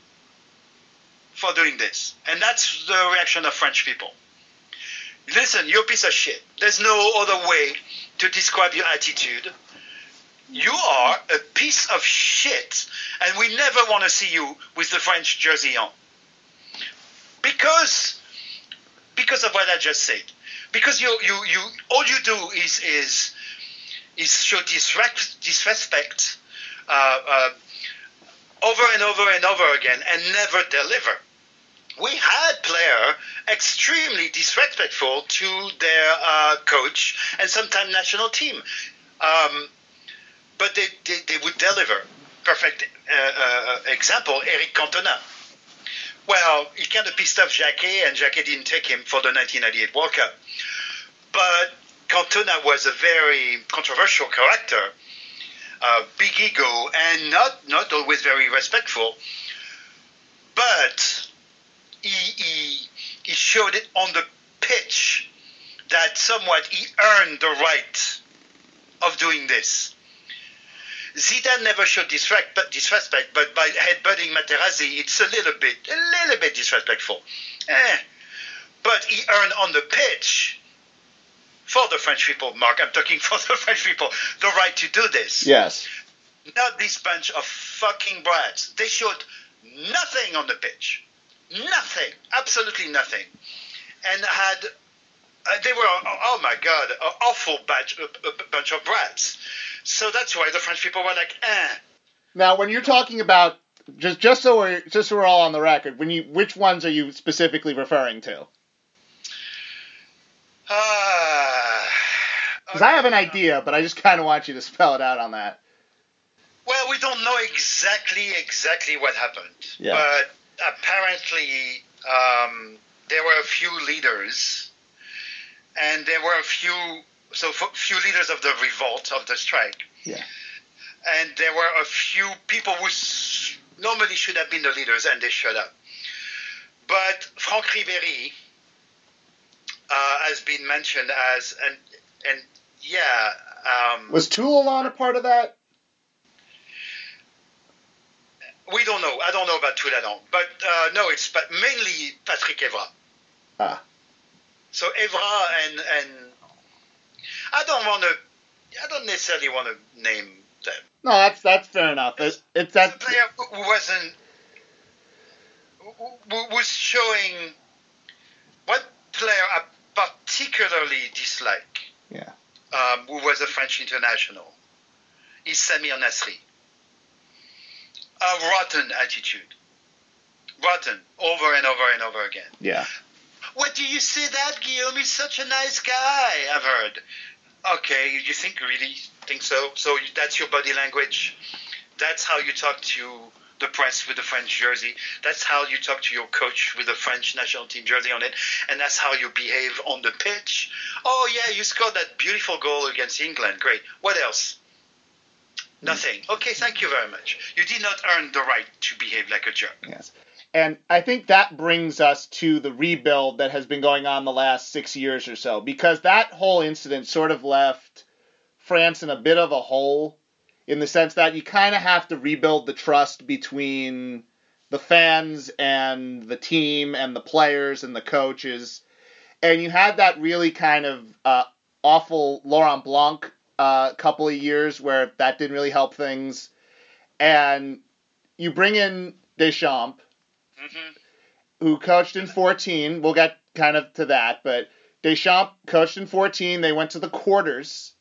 for doing this. And that's the reaction of French people. Listen, you're a piece of shit. There's no other way to describe your attitude you are a piece of shit, and we never want to see you with the French jersey on. Because, because of what I just said. Because you, you, you, all you do is, is, is show disrespect, disrespect uh, uh, over and over and over again, and never deliver. We had player extremely disrespectful to their uh, coach and sometimes national team. Um, but they, they, they would deliver. Perfect uh, uh, example, Eric Cantona. Well, he kind of pissed off Jacquet, and Jacquet didn't take him for the 1998 World Cup. But Cantona was a very controversial character, uh, big ego, and not, not always very respectful. But he, he, he showed it on the pitch that somewhat he earned the right of doing this. Zidane never showed disrespect, disrespect, but by headbutting Materazzi, it's a little bit, a little bit disrespectful. Eh. But he earned on the pitch for the French people, Mark. I'm talking for the French people, the right to do this. Yes. Not this bunch of fucking brats. They showed nothing on the pitch. Nothing. Absolutely nothing. And had uh, they were, oh my God, an awful batch, a, bunch of brats. So that's why the French people were like, eh. Now, when you're talking about just just so we're just so we're all on the record, when you which ones are you specifically referring to? Because uh, I have an idea, but I just kind of want you to spell it out on that. Well, we don't know exactly exactly what happened, yeah. but apparently um, there were a few leaders, and there were a few so a few leaders of the revolt of the strike. Yeah. And there were a few people who normally should have been the leaders, and they shut up. But Franck Ribéry uh, has been mentioned as and and yeah. Um, was Toulalan a part of that? We don't know. I don't know about Toulalan, but uh, no, it's but mainly Patrick Evra. Ah. So Evra and and I don't want to. I don't necessarily want to name them. No, that's that's fair enough. It's, it's that a player who wasn't who, was showing what player I particularly dislike. Yeah. Um, who was a French international is Samir Nasri. A rotten attitude. Rotten over and over and over again. Yeah. What do you say that, Guillaume? is such a nice guy, I've heard. Okay, you think really think so? So that's your body language. That's how you talk to the press with the French jersey. That's how you talk to your coach with the French national team jersey on it, and that's how you behave on the pitch. Oh yeah, you scored that beautiful goal against England. Great. What else? Nothing. Mm. Okay, thank you very much. You did not earn the right to behave like a jerk. Yes. And I think that brings us to the rebuild that has been going on the last six years or so, because that whole incident sort of left France in a bit of a hole in the sense that you kind of have to rebuild the trust between the fans and the team and the players and the coaches. And you had that really kind of uh, awful Laurent Blanc uh, couple of years where that didn't really help things. And you bring in Deschamps, Mm-hmm. who coached in 14. We'll get kind of to that, but Deschamps coached in 14. They went to the quarters.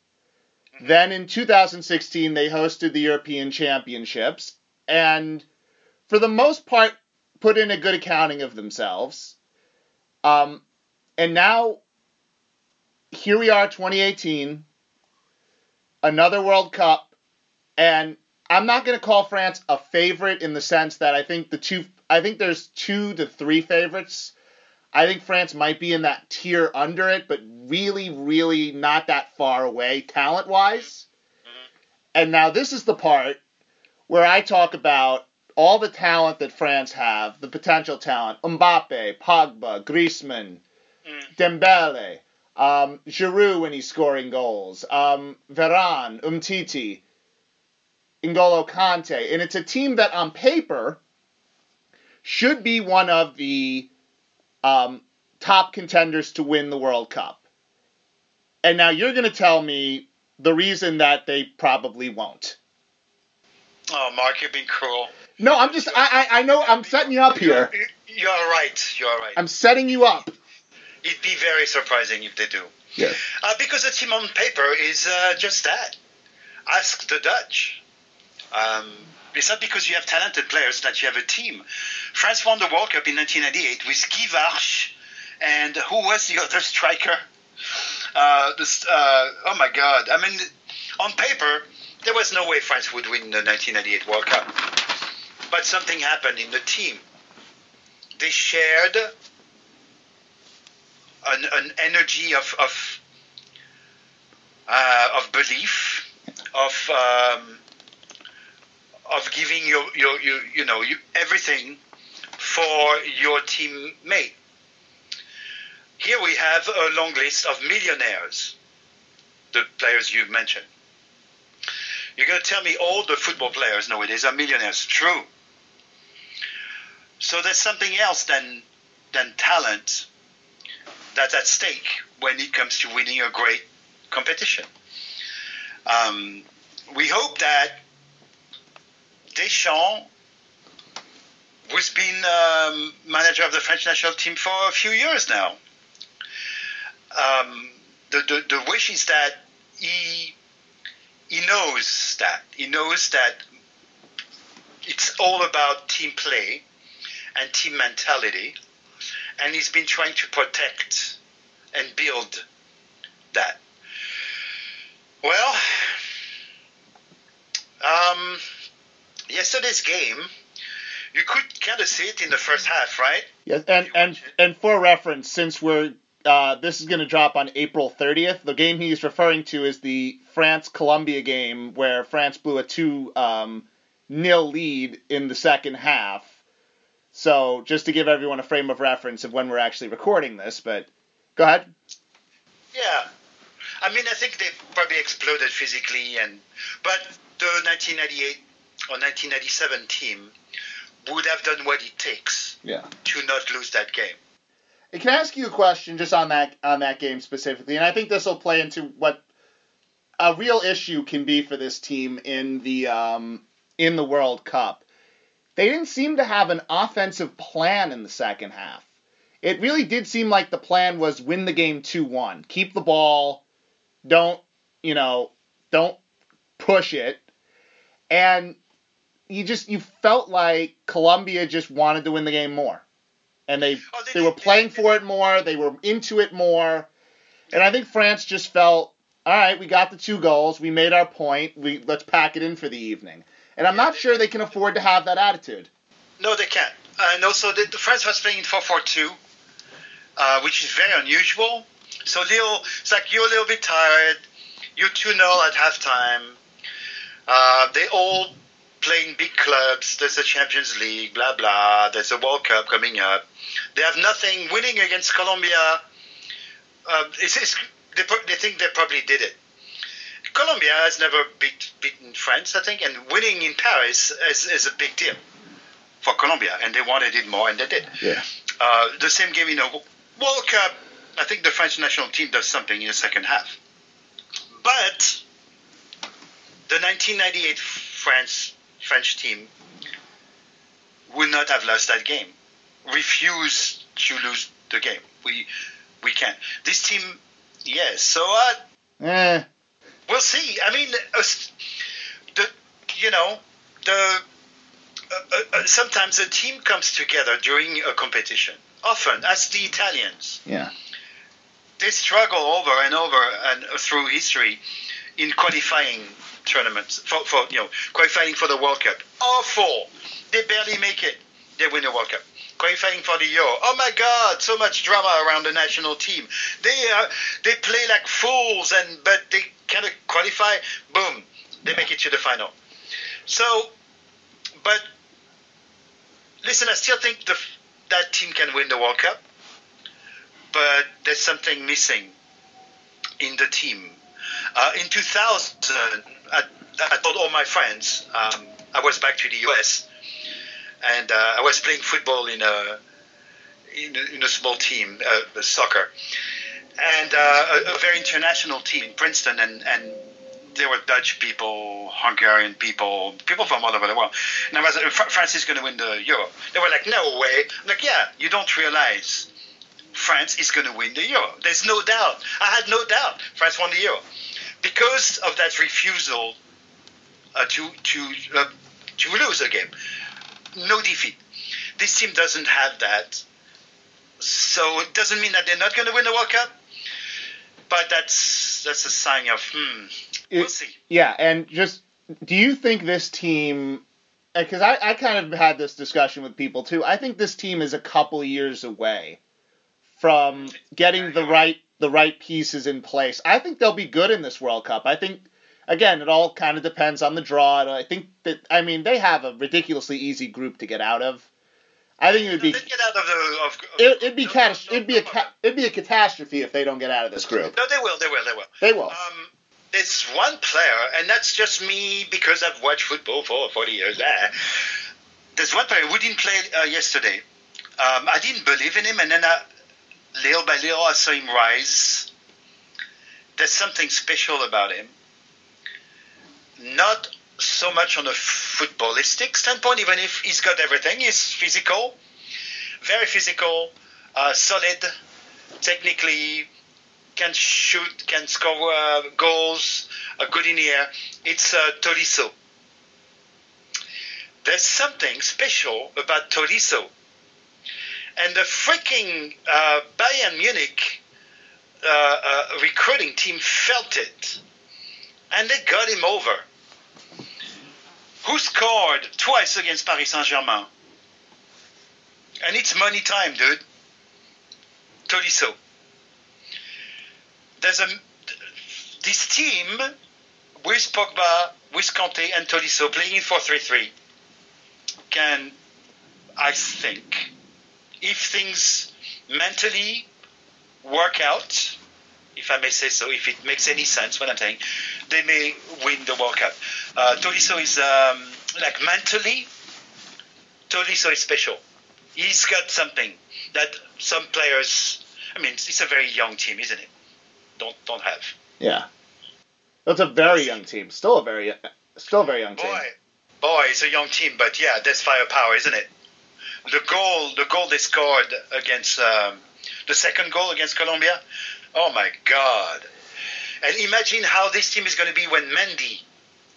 Then in 2016, they hosted the European Championships, and for the most part, put in a good accounting of themselves. Um, and now, here we are, 2018, another World Cup, and I'm not going to call France a favorite in the sense that I think the two, I think there's two to three favorites. I think France might be in that tier under it, but really, really not that far away talent wise. And now this is the part where I talk about all the talent that France have, the potential talent: Mbappe, Pogba, Griezmann. Dembele, um, Giroud when he's scoring goals, um, Umtiti, N'Golo Kante, and it's a team that on paper should be one of the um, top contenders to win the World Cup. And now you're going to tell me the reason that they probably won't. Oh, Mark, you've been cruel. No, I'm just I I, I know I'm setting you up here. You're, you're right. You're right. I'm setting you up. It'd be very surprising if they do. Yes. Uh, because the team on paper is uh, just that. Ask the Dutch. Um, it's not because you have talented players that you have a team. France won the World Cup in 1998 with Guivarc'h and who was the other striker? Uh, this, uh, oh my God! I mean, on paper, there was no way France would win the 1998 World Cup. But something happened in the team. They shared an, an energy of of, uh, of belief, of um, of giving your your, your you know everything for your teammate. Here we have a long list of millionaires, the players you've mentioned. You're going to tell me all the football players nowadays are millionaires. True. So there's something else than than talent that's at stake when it comes to winning a great competition. Um, we hope that Deschamps, who's been um, manager of the French national team for a few years now, um, the, the, the wish is that he he knows that he knows that it's all about team play and team mentality, and he's been trying to protect and build that. Well, um, yesterday's game, you could kind of see it in the first half, right? Yes, and and it. and for reference, since we're uh, this is going to drop on April 30th, the game he's referring to is the France Colombia game where France blew a two um, nil lead in the second half. So just to give everyone a frame of reference of when we're actually recording this, but go ahead. Yeah. I mean, I think they probably exploded physically, and but the 1998 or 1997 team would have done what it takes Yeah. to not lose that game. Can I ask you a question just on that on that game specifically? And I think this will play into what a real issue can be for this team in the um, in the World Cup. They didn't seem to have an offensive plan in the second half. It really did seem like the plan was win the game 2-1. Keep the ball. Don't, you know, don't push it. And you just you felt like Colombia just wanted to win the game more. And they Oh, they were did- playing for it more, they were into it more. And I think France just felt, all right, we got the two goals, we made our point, we let's pack it in for the evening. And I'm not sure they can afford to have that attitude. No, they can't. And also, the, the France was playing in 4-4-2, uh, which is very unusual. So little, it's like you're a little bit tired. You're 2-0 at halftime. Uh, they all play in big clubs. There's the Champions League, blah blah. There's a World Cup coming up. They have nothing. Winning against Colombia, uh, it's, it's, they, they think they probably did it. Colombia has never beat, beaten France, I think, and winning in Paris is, is a big deal for Colombia, and they wanted it more, and they did. Yeah. Uh, the same game in a World Cup, I think the French national team does something in the second half. But the 1998 France French team would not have lost that game. Refuse to lose the game. We we can't. This team, yes. So uh, Eh, we'll see. I mean, uh, the you know the uh, uh, uh, sometimes a team comes together during a competition. Often, as the Italians, yeah. they struggle over and over and through history in qualifying tournaments for, for you know qualifying for the World Cup. Awful. They barely make it. They win the World Cup. Qualifying for the Euro. Oh my God! So much drama around the national team. They uh, they play like fools, and but they kind of qualify. Boom! They make it to the final. So, but listen, I still think the that team can win the World Cup but there's something missing in the team. Uh, in 2000, I, I told all my friends um, I was back to the US, and uh, I was playing football in a in a, in a small team, uh, soccer, and uh, a, a very international team in Princeton, and and there were Dutch people, Hungarian people, people from all over the world. And I was like, France is going to win the Euro. They were like, no way. I'm like, yeah, you don't realize France is going to win the Euro. There's no doubt. I had no doubt France won the Euro because of that refusal uh, to to uh, to lose a game. No defeat. This team doesn't have that, so it doesn't mean that they're not going to win the World Cup. But that's that's a sign of hmm. We'll see. Yeah, and just do you think this team? Because I, I kind of had this discussion with people too. I think this team is a couple years away from getting the right the right pieces in place. I think they'll be good in this World Cup. I think again, it all kind of depends on the draw. I think that I mean they have a ridiculously easy group to get out of. I think it would be get out of the. Of, it, it'd be no, catas- no, it'd be a ca- it'd be a catastrophe if they don't get out of this group. No, they will. They will. They will. They will. Um, there's one player, and that's just me because I've watched football for 40 years. Ah. There's one player who didn't play uh, yesterday. Um, I didn't believe in him, and then I, little by little I saw him rise. There's something special about him. Not so much on a footballistic standpoint, even if he's got everything. He's physical, very physical, uh, solid, technically can shoot, can score uh, goals, uh, good in the air. It's uh, Tolisso. There's something special about Tolisso. And the freaking uh, Bayern Munich uh, uh, recruiting team felt it. And they got him over. Who scored twice against Paris Saint Germain? And it's money time, dude. Tolisso there's a this team with Pogba, with Kanté and Tolisso playing in 4-3-3 can, I think, if things mentally work out, if I may say so, if it makes any sense what I'm saying, they may win the World Cup. Uh, Tolisso is um, like mentally, Tolisso is special. He's got something that some players. I mean, it's a very young team, isn't it? Don't don't have. Yeah. That's a very young team. Still a very, still a very young team. Boy, boy, it's a young team, but yeah, there's firepower, isn't it? The goal, the goal they scored against um, the second goal against Colombia. Oh my God! And imagine how this team is going to be when Mendy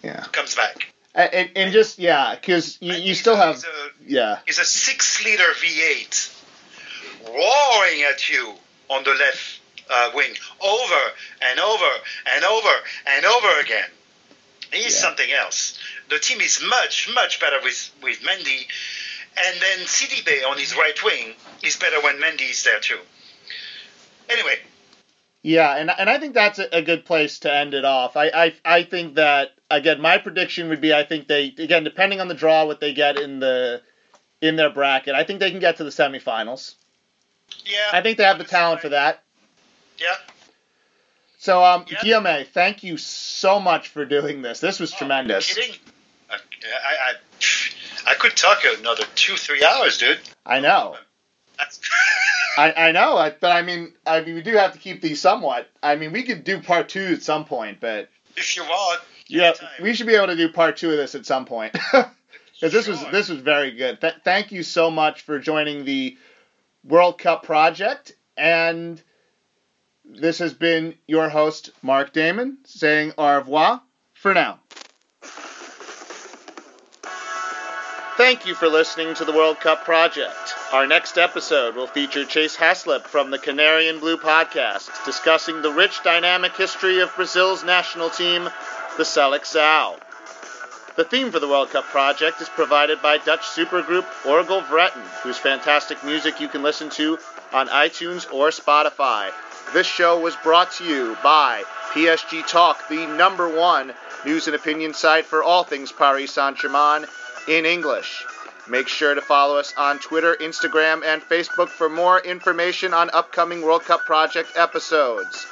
Yeah. comes back. And, and just yeah, because you, you still have He's a, yeah. he's a six-liter V8 roaring at you on the left uh, wing over and over and over and over again. He's Yeah. something else. The team is much, much better with, with Mendy. And then Sidibe on his right wing is better when Mendy is there too. Anyway, Yeah, and and I think that's a, good place to end it off. I, I I think that again, my prediction would be I think they again depending on the draw what they get in the in their bracket, I think they can get to the semifinals. yeah. I think they have the talent for that. Yeah. So um, Yeah. Guillaume, thank you so much for doing this. This was Oh, tremendous. Kidding? I, I, I, I could talk another two, three hours, dude. I know. I, I know, I- but I mean, I mean, we do have to keep these somewhat. I mean, we could do part two at some point, but if you want. yeah, we should be able to do part two of this at some point. Because this was this was very good. Th- thank you so much for joining the World Cup project, and this has been your host Mark Damon saying au revoir for now. Thank you for listening to the World Cup project. Our next episode will feature Chase Haslip from the Canary Blue podcast, discussing the rich, dynamic history of Brazil's national team, the Seleção. The theme for the World Cup project is provided by Dutch supergroup Orgelvreten, whose fantastic music you can listen to on iTunes or Spotify. This show was brought to you by PSG Talk, the number one news and opinion site for all things Paris Saint Germain in English. Make sure to follow us on Twitter, Instagram, and Facebook for more information on upcoming World Cup project episodes.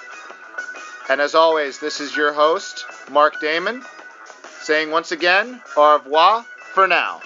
And as always, this is your host, Mark Damon, saying once again, au revoir for now.